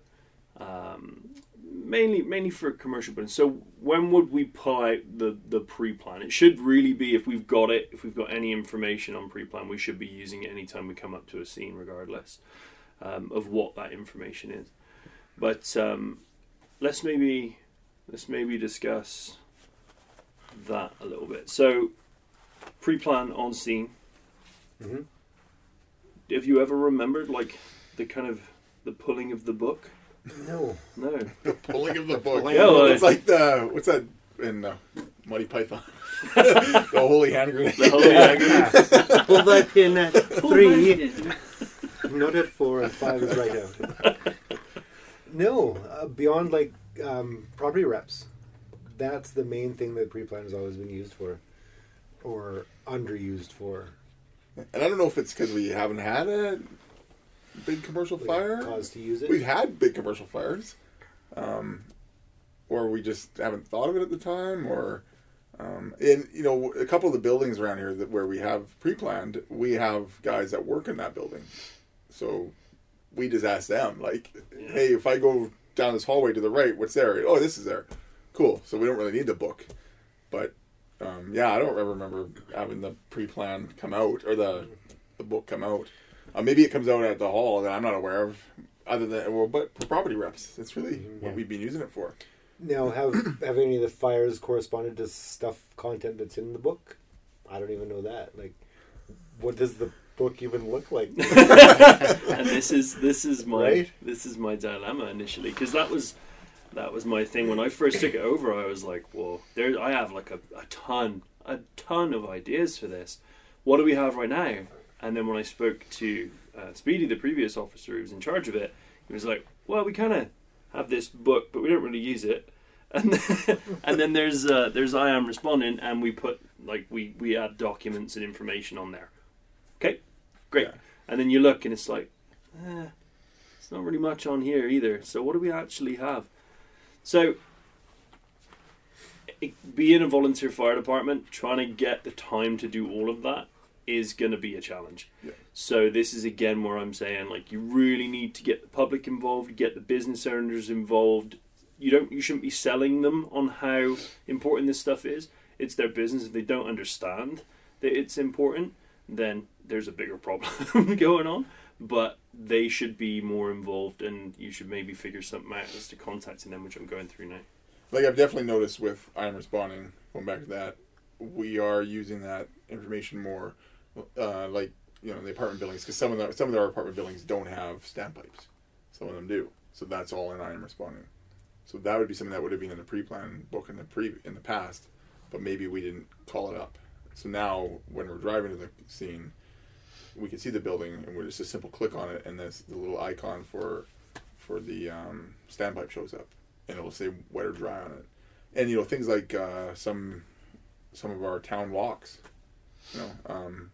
um, mainly mainly for commercial buildings. So when would we pull out the the pre-plan? It should really be if we've got it, if we've got any information on pre-plan, we should be using it anytime we come up to a scene, regardless um, of what that information is. But um, let's maybe let's maybe discuss that a little bit. So pre-plan on scene. hmm Have you ever remembered like the kind of the pulling of the book? No. No. The pulling of the book. Yeah, well, it's like the what's that in uh, Monty Python? [laughs] the holy hand grenade. The holy agony. Pull [laughs] that pin at three, not at four, and five is right out. [laughs] No, uh, beyond like um, property reps. That's the main thing that pre-plan has always been used for, or underused for. And I don't know if it's because we haven't had a big commercial fire. Cause to use it. We've had big commercial fires, um, or we just haven't thought of it at the time, or um, in you know a couple of the buildings around here that where we have pre-planned, we have guys that work in that building, so we just ask them like, Yeah. hey, if I go down this hallway to the right, what's there? Oh, this is there. Cool. So we don't really need the book, but um, yeah, I don't ever remember having the pre-plan come out or the the book come out. Uh, maybe it comes out at the hall that I'm not aware of. Other than well, but for property reps, that's really Yeah. what we've been using it for. Now, have have any of the fires corresponded to stuff content that's in the book? I don't even know that. Like, what does the book even look like? [laughs] [laughs] and this is this is my Right? this is my dilemma initially because that was that was my thing when I first took it over. I was like, well, there I have like a, a ton a ton of ideas for this. What do we have right now? And then when I spoke to uh, Speedy, the previous officer who was in charge of it, he was like, well, we kind of have this book, but we don't really use it. [laughs] And then, and then there's uh, there's I am responding, and we put like we we add documents and information on there. Great. Yeah. And then you look, and it's like, eh, it's not really much on here either. So what do we actually have? So it, being a volunteer fire department, trying to get the time to do all of that is going to be a challenge. Yeah. So this is again where I'm saying like you really need to get the public involved, get the business owners involved. You don't you shouldn't be selling them on how important this stuff is. It's their business. If they don't understand that it's important, then there's a bigger problem [laughs] going on. But they should be more involved, and you should maybe figure something out as to contacting them, which I'm going through now. Like I've definitely noticed with I am responding. Going back to that, we are using that information more, uh, like you know the apartment buildings because some of the some of our apartment buildings don't have standpipes. Some of them do. So that's all in I am responding. So that would be something that would have been in the pre-plan book in the pre in the past, but maybe we didn't call it up. So now when we're driving to the scene, we can see the building and we're just a simple click on it, and this the little icon for for the um, standpipe shows up, and it'll say wet or dry on it. And you know things like uh, some some of our town locks, you know, um,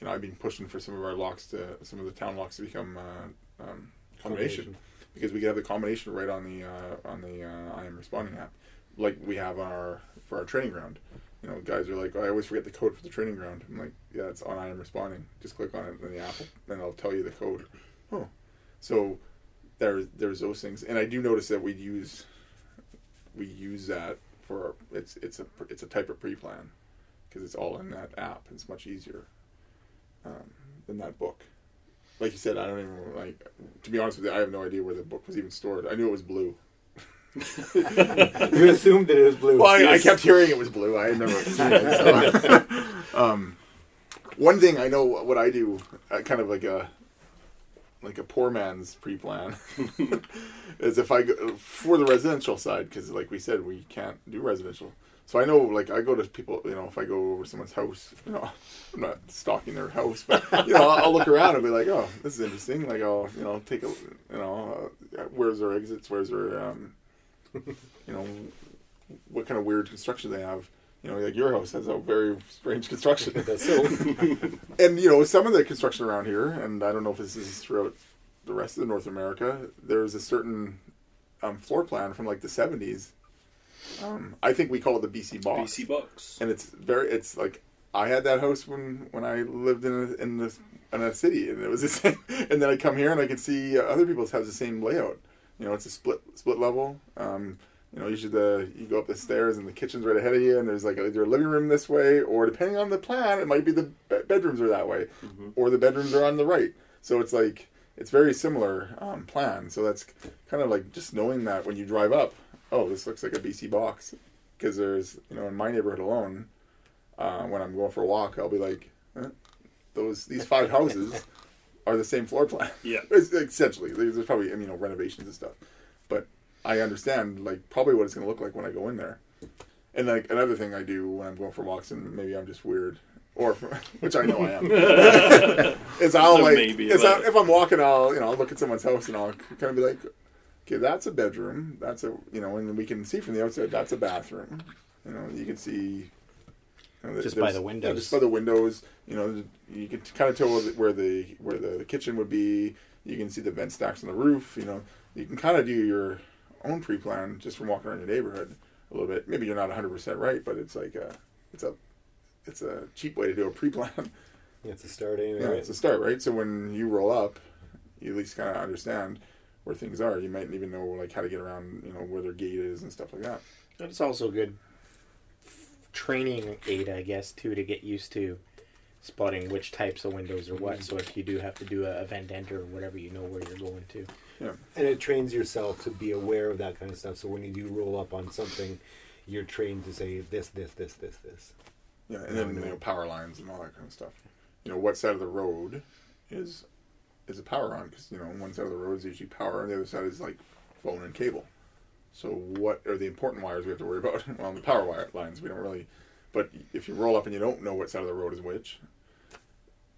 you know, I've been pushing for some of our locks to some of the town locks to become uh, um, combination because we could have the combination right on the uh, on the uh, I am responding app, like we have on our for our training ground. You know, guys are like, oh, I always forget the code for the training ground. I'm like, yeah, it's on I am responding. Just click on it in the app, and it'll tell you the code. Oh, so there's there's those things, and I do notice that we use we use that for it's it's a it's a type of pre-plan because it's all in that app. It's much easier um, than that book. Like you said, I don't even like. To be honest with you, I have no idea where the book was even stored. I knew it was blue. [laughs] you assumed that it was blue. Well, I, I kept hearing it was blue. I had never seen it. So. [laughs] um, one thing I know what I do, uh, kind of like a like a poor man's pre-plan, [laughs] is if I go for the residential side because, like we said, we can't do residential. So I know, like, I go to people, you know, if I go over someone's house, you know, I'm not stalking their house, but you know, I'll, I'll look around and be like, oh, this is interesting. Like, I'll, you know, take a, you know, uh, where's their exits? Where's their, um, [laughs] you know, what kind of weird construction they have? You know, like your house has a very strange construction. so, [laughs] and you know, some of the construction around here, and I don't know if this is throughout the rest of North America, there's a certain um, floor plan from like the 70s. Um, I think we call it the BC box. BC box. and it's very it's like I had that house when when I lived in a, in this in a city and it was the [laughs] same and then I come here and I can see uh, other people's have the same layout you know it's a split split level. Um, you know usually the you go up the stairs and the kitchen's right ahead of you and there's like either a living room this way or depending on the plan it might be the be- bedrooms are that way or the bedrooms are on the right. So it's like it's very similar um, plan. So that's kind of like just knowing that when you drive up oh this looks like a BC box because there's you know in my neighborhood alone uh, when I'm going for a walk I'll be like eh, those these five houses are the same floor plan. Yeah. [laughs] Essentially. There's probably you know renovations and stuff. But I understand like probably what it's going to look like when I go in there. And like another thing I do when I'm going for walks and maybe I'm just weird or [laughs] which I know I am [laughs] is I'll So like is I, if I'm walking I'll you know I'll look at someone's house and I'll kind of be like okay that's a bedroom. That's a you know and we can see from the outside that's a bathroom. You know you can see you know, Just there's- by the yeah, windows. just by the windows you know you can kind of tell where the where the kitchen would be you can see the vent stacks on the roof you know you can kind of do your own pre-plan just from walking around your neighborhood a little bit maybe you're not 100% right but it's like a it's a it's a cheap way to do a pre-plan it's a start anyway. yeah, it's a start, right? So when you roll up, you at least kind of understand where things are. You might even know like how to get around, you know, where their gate is and stuff like that. And It's also good training aid, I guess, too, to get used to spotting which types of windows are what. So if you do have to do a event enter or whatever, you know where you're going to. Yeah. And it trains yourself to be aware of that kind of stuff. So when you do roll up on something, you're trained to say this, this, this, this, this. Yeah, and then you know power lines and all that kind of stuff. You know, what side of the road is is a power on? Because you know, on one side of the road is usually power, and the other side is like phone and cable. So what are the important wires we have to worry about? [laughs] Well, the power wire lines we don't really. But if you roll up and you don't know what side of the road is which,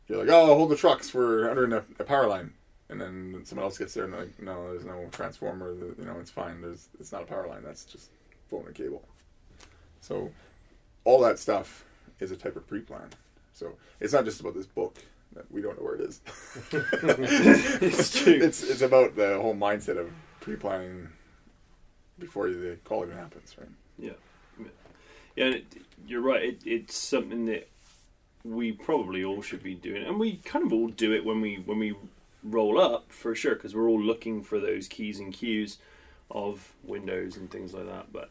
you're like, oh, hold the trucks, we're under a, a power line. And then someone else gets there and they're like, no, there's no transformer. You know, it's fine. There's it's not a power line. That's just phone and cable. So all that stuff is a type of pre-plan. So it's not just about this book that we don't know where it is. [laughs] It's true. [laughs] It's it's about the whole mindset of pre-planning before the call even happens, right? Yeah, yeah, and it, you're right. It, it's something that we probably all should be doing, and we kind of all do it when we when we roll up for sure, because we're all looking for those keys and cues of windows and things like that. But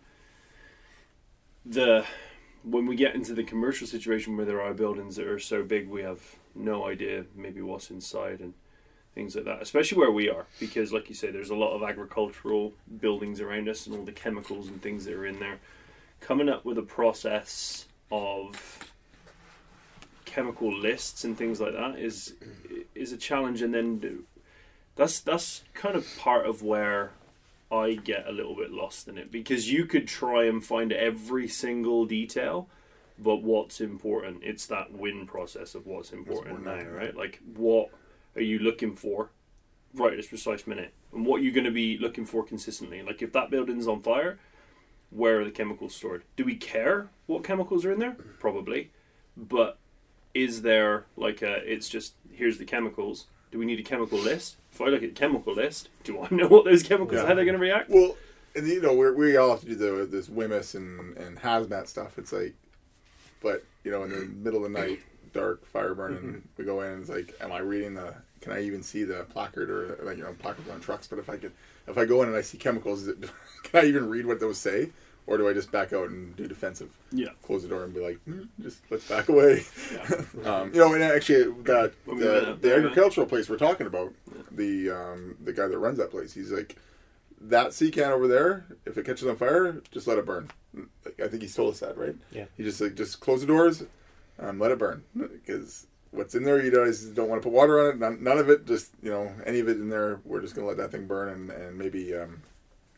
the when we get into the commercial situation where there are buildings that are so big, we have no idea maybe what's inside and things like that, especially where we are, because like you say, there's a lot of agricultural buildings around us and all the chemicals and things that are in there. Coming up with a process of chemical lists and things like that is is a challenge, and then that's that's kind of part of where I get a little bit lost in it because you could try and find every single detail, but what's important? It's that win process of what's important now, important, right? Like what are you looking for right at this precise minute, and what you're going to be looking for consistently. Like if that building's on fire, where are the chemicals stored? Do we care what chemicals are in there? Probably, but is there like a? It's just here's the chemicals. Do we need a chemical list? If I look at the chemical list, do I know what those chemicals? Yeah. How they're going to react? Well, and, you know, we're, we all have to do the this WHMIS and, and hazmat stuff. It's like, but you know, in the middle of the night, dark, fire burning, we go in and it's like, am I reading the? Can I even see the placard or like you know placards on trucks? But if I could, if I go in and I see chemicals, is it, [laughs] can I even read what those say, or do I just back out and do defensive? Yeah. Close the door and be like, "Hmm, just let's back away. Yeah. [laughs] um, you know, and actually, that When the, up the agricultural place we're talking about, the um, the guy that runs that place, he's like, that sea can over there, if it catches on fire, just let it burn. I think he's told us that, right? Yeah. He just like just close the doors, um, let it burn, because what's in there, you guys don't want to put water on it. None, none of it, just you know, any of it in there, we're just gonna let that thing burn and and maybe um,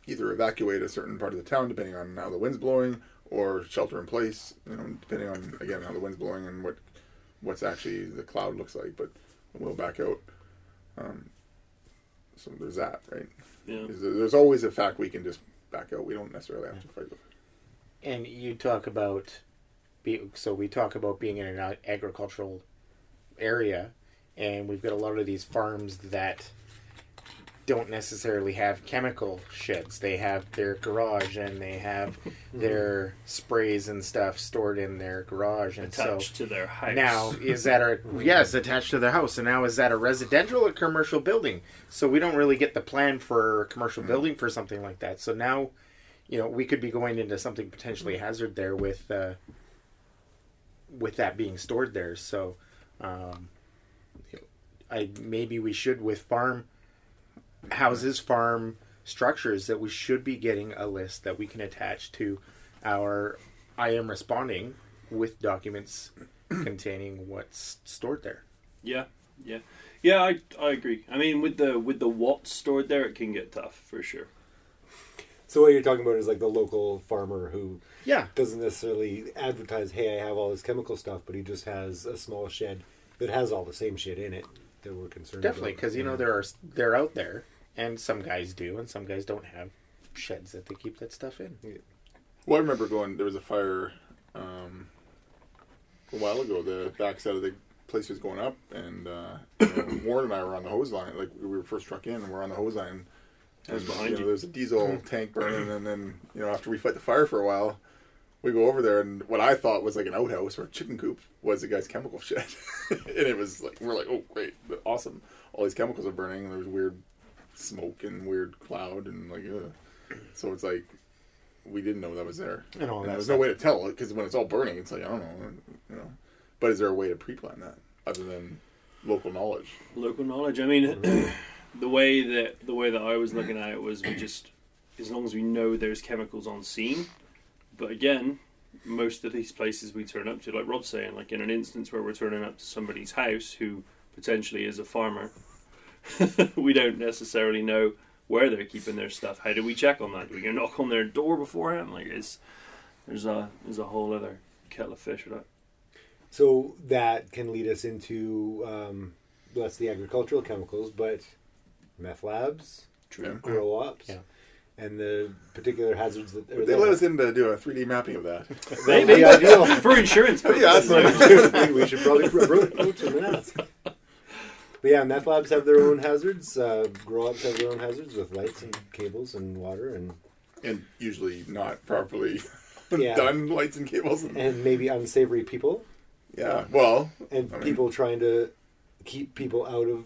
either evacuate a certain part of the town depending on how the wind's blowing, or shelter in place, you know, depending on again how the wind's blowing and what what's actually the cloud looks like. But we'll back out. Um, so there's that, right? Yeah. There's always a fact we can just back out. We don't necessarily have to fight with it. And you talk about, be, so we talk about being in an agricultural area, and we've got a lot of these farms that don't necessarily have chemical sheds. They have their garage and they have [laughs] their sprays and stuff stored in their garage, and so to their house. now is that a [laughs] yes attached to their house and now is that a residential or commercial building so we don't really get the plan for a commercial building for something like that so now you know we could be going into something potentially hazard there with uh, with that being stored there so um, I maybe we should with farm houses farm structures that we should be getting a list that we can attach to our I am responding with documents containing what's stored there. Yeah, yeah, yeah. I I agree. I mean, with the with the watts stored there, it can get tough for sure. So what you're talking about is like the local farmer who Yeah, doesn't necessarily advertise, "Hey, I have all this chemical stuff," but he just has a small shed that has all the same shit in it that we're concerned definitely because you know there are they're out there, and some guys do, and some guys don't have sheds that they keep that stuff in. Well, I remember going. There was a fire um, a while ago. The backside of the place was going up, and uh, you [coughs] know, Warren and I were on the hose line. Like we were first struck in, and we're on the hose line. I was behind you. you. Know, there's a diesel [clears throat] tank burning, and then you know after we fight the fire for a while, we go over there, and what I thought was like an outhouse or a chicken coop was the guy's chemical shed, [laughs] and it was like we're like, oh great, awesome, all these chemicals are burning, and there was weird smoke and weird cloud, and like, ugh. so it's like we didn't know that was there. And all And that there's stuff. no way to tell because when it's all burning, it's like I don't know, you know. But is there a way to pre-plan that other than local knowledge? Local knowledge. I mean, [clears throat] the way that the way that I was looking at it was we just as long as we know there's chemicals on scene. But again, most of these places we turn up to, like Rob's saying, like in an instance where we're turning up to somebody's house who potentially is a farmer, [laughs] we don't necessarily know where they're keeping their stuff. How do we check on that? Do we go knock on their door beforehand? Like, it's there's a there's a whole other kettle of fish with that. So that can lead us into um, that's the agricultural chemicals, but meth labs, True. grow-ops, Yeah. and the particular hazards that are They there. let us in to do a 3D mapping of that. That would be ideal. For insurance Yeah, purposes. that's we should probably approach them and ask. But yeah, meth labs have their own hazards. Uh, grow-ops have their own hazards with lights and cables and water and and usually not properly Yeah. done lights and cables. And, and maybe unsavory people yeah, well, and I mean- people trying to keep people out of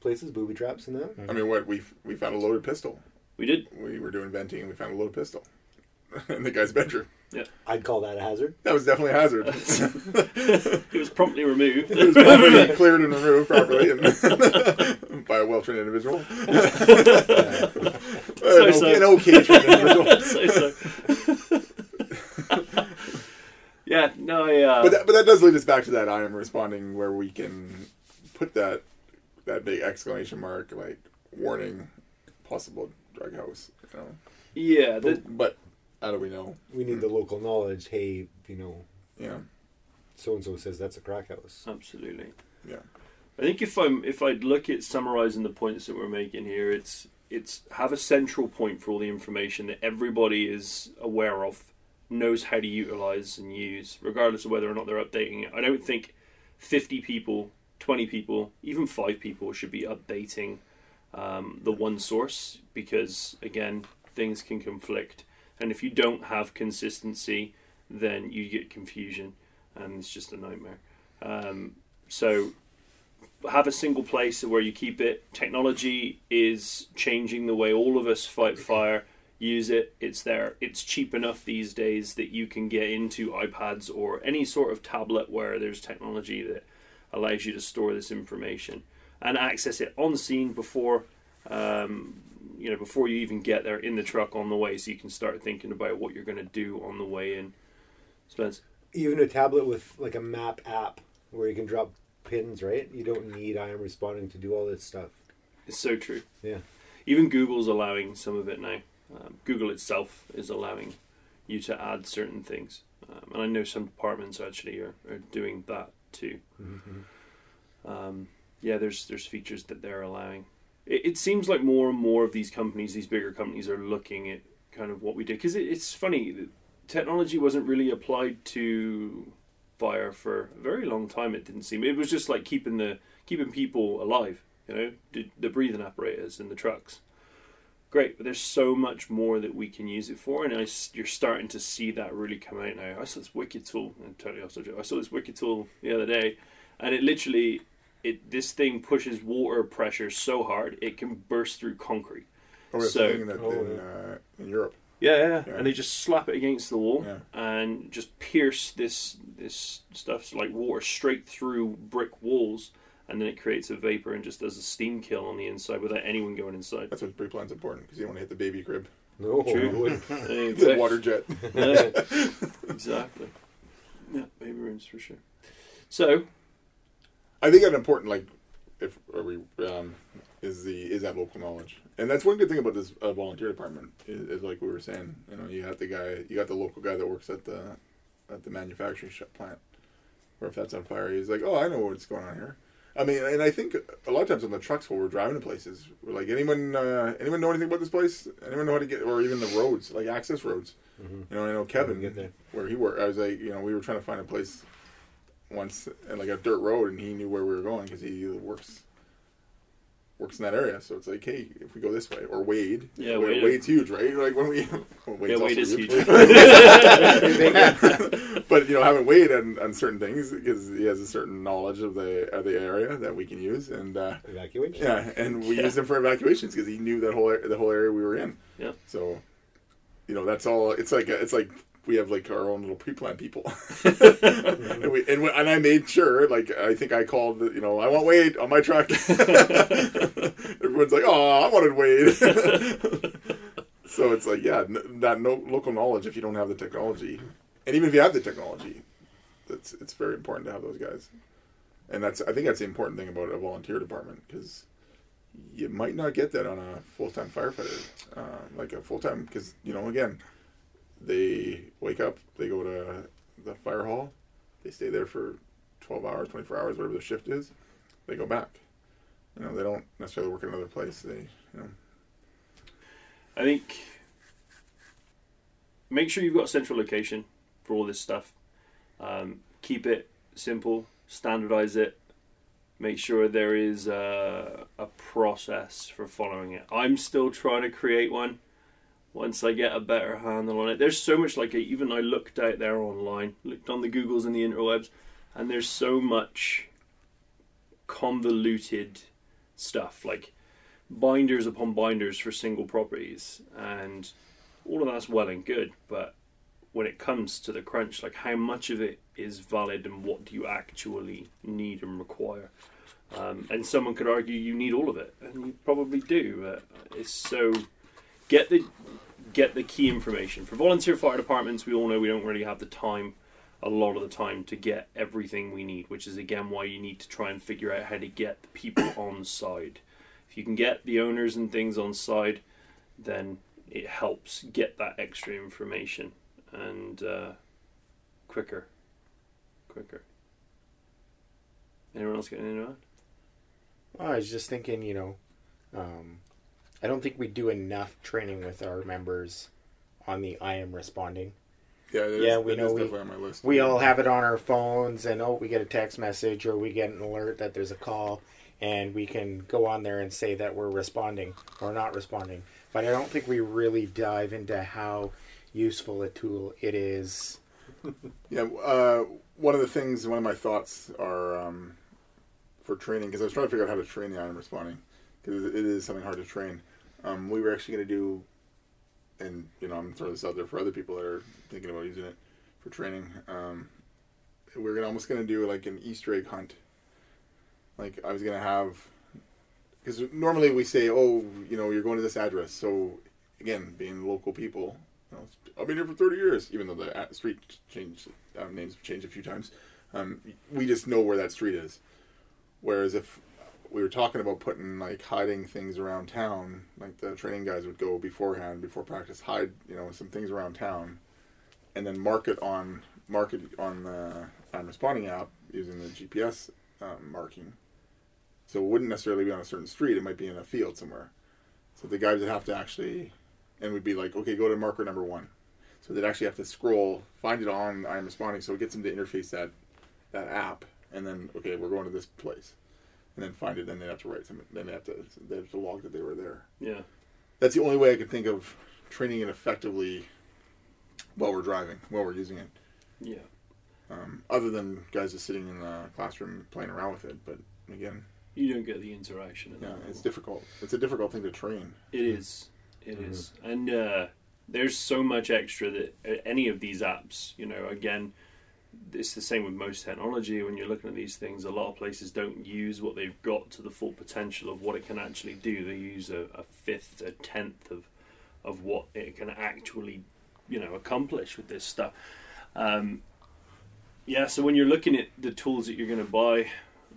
places, booby traps and that. I mean, what we we found a loaded pistol. We did. We were doing venting, and we found a loaded pistol [laughs] in the guy's bedroom. Yeah, I'd call that a hazard. That was definitely a hazard. [laughs] [laughs] It was promptly removed. it was probably cleared and removed properly and by a well-trained individual. An So-so. an okay trained individual. so, so. yeah, no, I, uh, but that, but that does lead us back to that I am responding where we can put that that big exclamation mark like warning possible drug house you know yeah, the, but how do we know We need the hmm. local knowledge. Hey, you know, yeah so and so says that's a crack house. absolutely. yeah I think if I'm if I'd look at summarising the points that we're making here, it's it's have a central point for all the information that everybody is aware of, knows how to utilise and use, regardless of whether or not they're updating it. I don't think 50 people, 20 people, even five people should be updating um, the one source because, again, things can conflict. And if you don't have consistency, then you get confusion and it's just a nightmare. Um, so have a single place where you keep it. Technology is changing the way all of us fight fire. Use it. It's there. It's cheap enough these days that you can get into iPads or any sort of tablet where there's technology that allows you to store this information and access it on scene before um, you know before you even get there in the truck on the way, so you can start thinking about what you're going to do on the way in. Spence. Even a tablet with like a map app where you can drop pins, right? You don't need I am responding to do all this stuff. It's so true. Yeah. Even Google's allowing some of it now. Um, Google itself is allowing you to add certain things, um, and I know some departments actually are, are doing that too. Mm-hmm. Um, yeah, there's there's features that they're allowing. It, it seems like more and more of these companies, these bigger companies, are looking at kind of what we did because it, it's funny. Technology wasn't really applied to fire for a very long time. It didn't seem. It was just like keeping the keeping people alive. You know, the, the breathing apparatus in the trucks. Great, but there's so much more that we can use it for, and I s you're starting to see that really come out now. I saw this wicked tool, and totally also I saw this wicked tool the other day, and it literally it this thing pushes water pressure so hard it can burst through concrete. Oh, that's So- the thing that Oh, in, uh, in Europe. Yeah, yeah, Yeah. and they just slap it against the wall Yeah. and just pierce this this stuff so like water straight through brick walls, and then it creates a vapor and just does a steam kill on the inside without anyone going inside. That's what pre-plan's important because you don't want to hit the baby crib. No, True. I. [laughs] It's a water jet. Yeah, [laughs] exactly. Yeah, baby rooms for sure. So I think an important like if are we um, is the is that local knowledge, and that's one good thing about this uh, volunteer department is, is like we were saying. You know, you got the guy, you got the local guy that works at the at the manufacturing plant, or if that's on fire, he's like, oh, I know what's going on here. I mean, and I think a lot of times on the trucks while we're driving to places, we're like, anyone, uh, anyone know anything about this place? Anyone know how to get, or even the roads, like access roads? Mhm. You know, I know Kevin, get there. where he worked. I was like, you know, we were trying to find a place once, and like a dirt road, and he knew where we were going because he works works in that area. So it's like, hey, if we go this way, or Wade, Yeah, Wade, Wade. Wade's huge, right? Like when we, well, [laughs] Wade's yeah, Wade also is huge. [laughs] [laughs] but you know, having Wade on, on certain things because he has a certain knowledge of the of the area that we can use, and uh, Evacuation. yeah, and we Yeah. used him for evacuations because he knew that whole the whole area we were in. Yeah. So, you know, that's all. It's like it's like we have like our own little pre-planned people, [laughs] and, we, and and I made sure. Like I think I called. the- You know, I want Wade on my truck. [laughs] Everyone's like, "Oh, I wanted Wade." [laughs] so it's like, yeah, n- that no local knowledge. If you don't have the technology, and even if you have the technology, that's it's very important to have those guys. And that's I think that's the important thing about a volunteer department because you might not get that on a full time firefighter, uh, like a full time because you know again, they wake up, they go to the fire hall, they stay there for twelve hours, twenty four hours, whatever the shift is, they go back. You know they don't necessarily work in another place. They you know I think make sure you've got a central location for all this stuff. Um, keep it simple, standardize it. Make sure there is a, a process for following it. I'm still trying to create one. Once I get a better handle on it, there's so much like even I looked out there online, looked on the Googles and the interwebs, and there's so much convoluted stuff like binders upon binders for single properties and all of that's well and good but when it comes to the crunch like how much of it is valid and what do you actually need and require? Um, and someone could argue you need all of it and you probably do so get the get the key information. For volunteer fire departments we all know we don't really have the time a lot of the time to get everything we need which is again why you need to try and figure out how to get the people [coughs] on side. If you can get the owners and things on side, then it helps get that extra information and uh, quicker, quicker. Anyone else getting anything to add? Well, I was just thinking, you know, um, I don't think we do enough training with our members on the I am responding. Yeah, it is, Yeah, we it know is we- on my list. we all have it on our phones and oh we get a text message or we get an alert that there's a call and we can go on there and say that we're responding or not responding but i don't think we really dive into how useful a tool it is [laughs] Yeah, uh, one of the things, one of my thoughts are um, for training because I was trying to figure out how to train the I am responding because it is something hard to train. Um, we were actually going to do, and you know, I'm throwing this out there for other people that are thinking about using it for training. Um, we're gonna almost going to do like an Easter egg hunt. Like I was going to have, because normally we say, oh, you know, you're going to this address. So again, being local people, I've been here for 30 years, even though the uh, street changed, uh, names have changed a few times. Um, we just know where that street is. Whereas if we were talking about putting like hiding things around town, like the training guys would go beforehand, before practice, hide you know some things around town, and then mark it on mark it on the I'm responding app using the GPS um, marking. So it wouldn't necessarily be on a certain street; it might be in a field somewhere. So the guys would have to actually, and we'd be like, okay, go to marker number one. So they'd actually have to scroll, find it on I'm responding, so it gets them to interface that that app, and then okay, we're going to this place, and then find it. Then they have to write some. Then they have to they have to log that they were there. Yeah. That's the only way I could think of training it effectively while we're driving, while we're using it. Yeah. Um, other than guys just sitting in the classroom playing around with it, but again, You don't get the interaction. In yeah, it's difficult. It's a difficult thing to train. It is. It is. And uh, there's so much extra that uh, any of these apps, you know, again, it's the same with most technology. When you're looking at these things, a lot of places don't use what they've got to the full potential of what it can actually do. They use a, a fifth, a tenth of of what it can actually, you know, accomplish with this stuff. Um, yeah. So when you're looking at the tools that you're going to buy,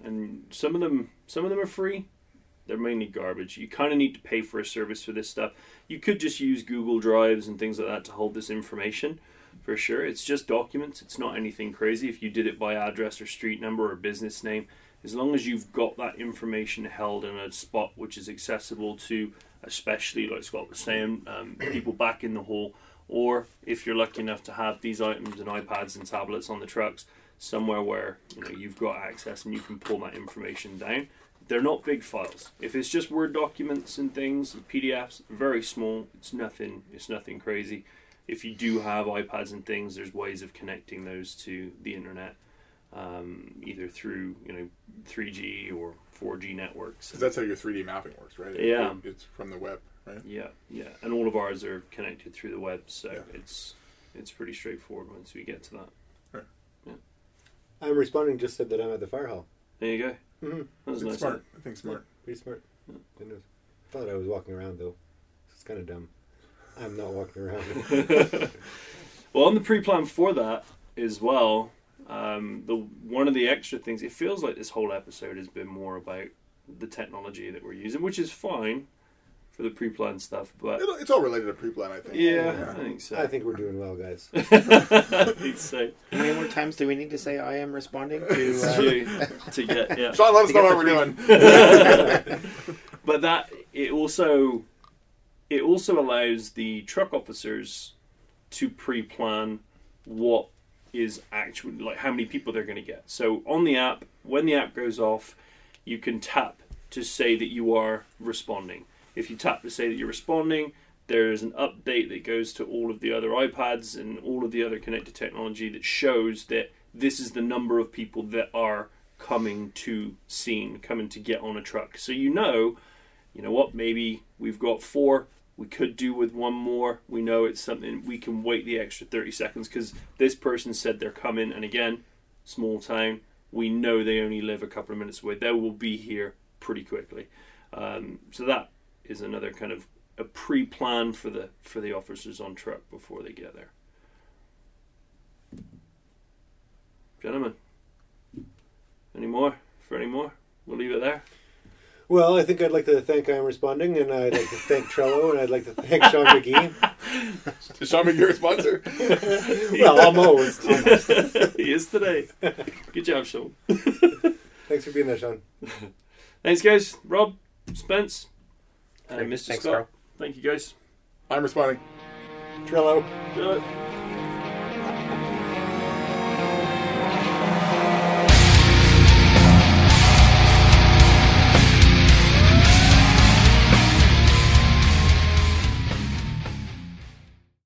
and some of them, some of them are free, they're mainly garbage. You kind of need to pay for a service for this stuff. You could just use Google Drives and things like that to hold this information for sure. It's just documents, it's not anything crazy. If you did it by address or street number or business name, as long as you've got that information held in a spot which is accessible to, especially like Scott was saying, um, people back in the hall, or if you're lucky enough to have these items and iPads and tablets on the trucks somewhere where you know you've got access and you can pull that information down they're not big files. If it's just Word documents and things, and PDFs, very small. It's nothing. It's nothing crazy. If you do have iPads and things, there's ways of connecting those to the internet, um, either through you know 3G or 4G networks. 'Cause that's how your 3D mapping works, right? Yeah. It- it's from the web, right? Yeah, yeah, and all of ours are connected through the web, so Yeah. it's it's pretty straightforward once we get to that. Right. Yeah. I'm responding. Just said that I'm at the fire hall. There you go. Mm-hmm. That was nice. smart. I think smart. Pretty smart. Goodness. Thought I was walking around though. It's kind of dumb. I'm not walking around. [laughs] [laughs] Well, on the pre-plan for that as well, um, the one of the extra things it feels like this whole episode has been more about the technology that we're using, which is fine for the pre-plan stuff. But It- It's all related to pre-plan, I think. yeah, I think so. I think we're doing well, guys. [laughs] I think so. how many more times do we need to say i am responding to To, uh, to get yeah. Sean, let us To know get what we're doing. [laughs] but that it also it also allows the truck officers to pre-plan what is actually like how many people they're going to get. So on the app, when the app goes off, you can tap to say that you are responding. If you tap to say that you're responding, there is an update that goes to all of the other iPads and all of the other connected technology that shows that this is the number of people that are coming to scene, coming to get on a truck. So you know, you know what, maybe we've got four, we could do with one more. We know it's something we can wait the extra 30 seconds because this person said they're coming, and again, small town, we know they only live a couple of minutes away. They will be here pretty quickly. Um, so that is another kind of a pre-plan for the for the officers on truck before they get there. Gentlemen, any more? For any more? We'll leave it there. Well, I think I'd like to thank I'm responding, and I'd like to thank Trello, and I'd like to thank Sean McGee. [laughs] Is Sean McGee a sponsor? [laughs] Well, almost. [laughs] he is today. Good job, Sean. Thanks for being there, Sean. Thanks, guys. Rob, Spence, and Thanks, Mr. Scott. Carl. Thank you, guys. I'm responding. Trello. Good.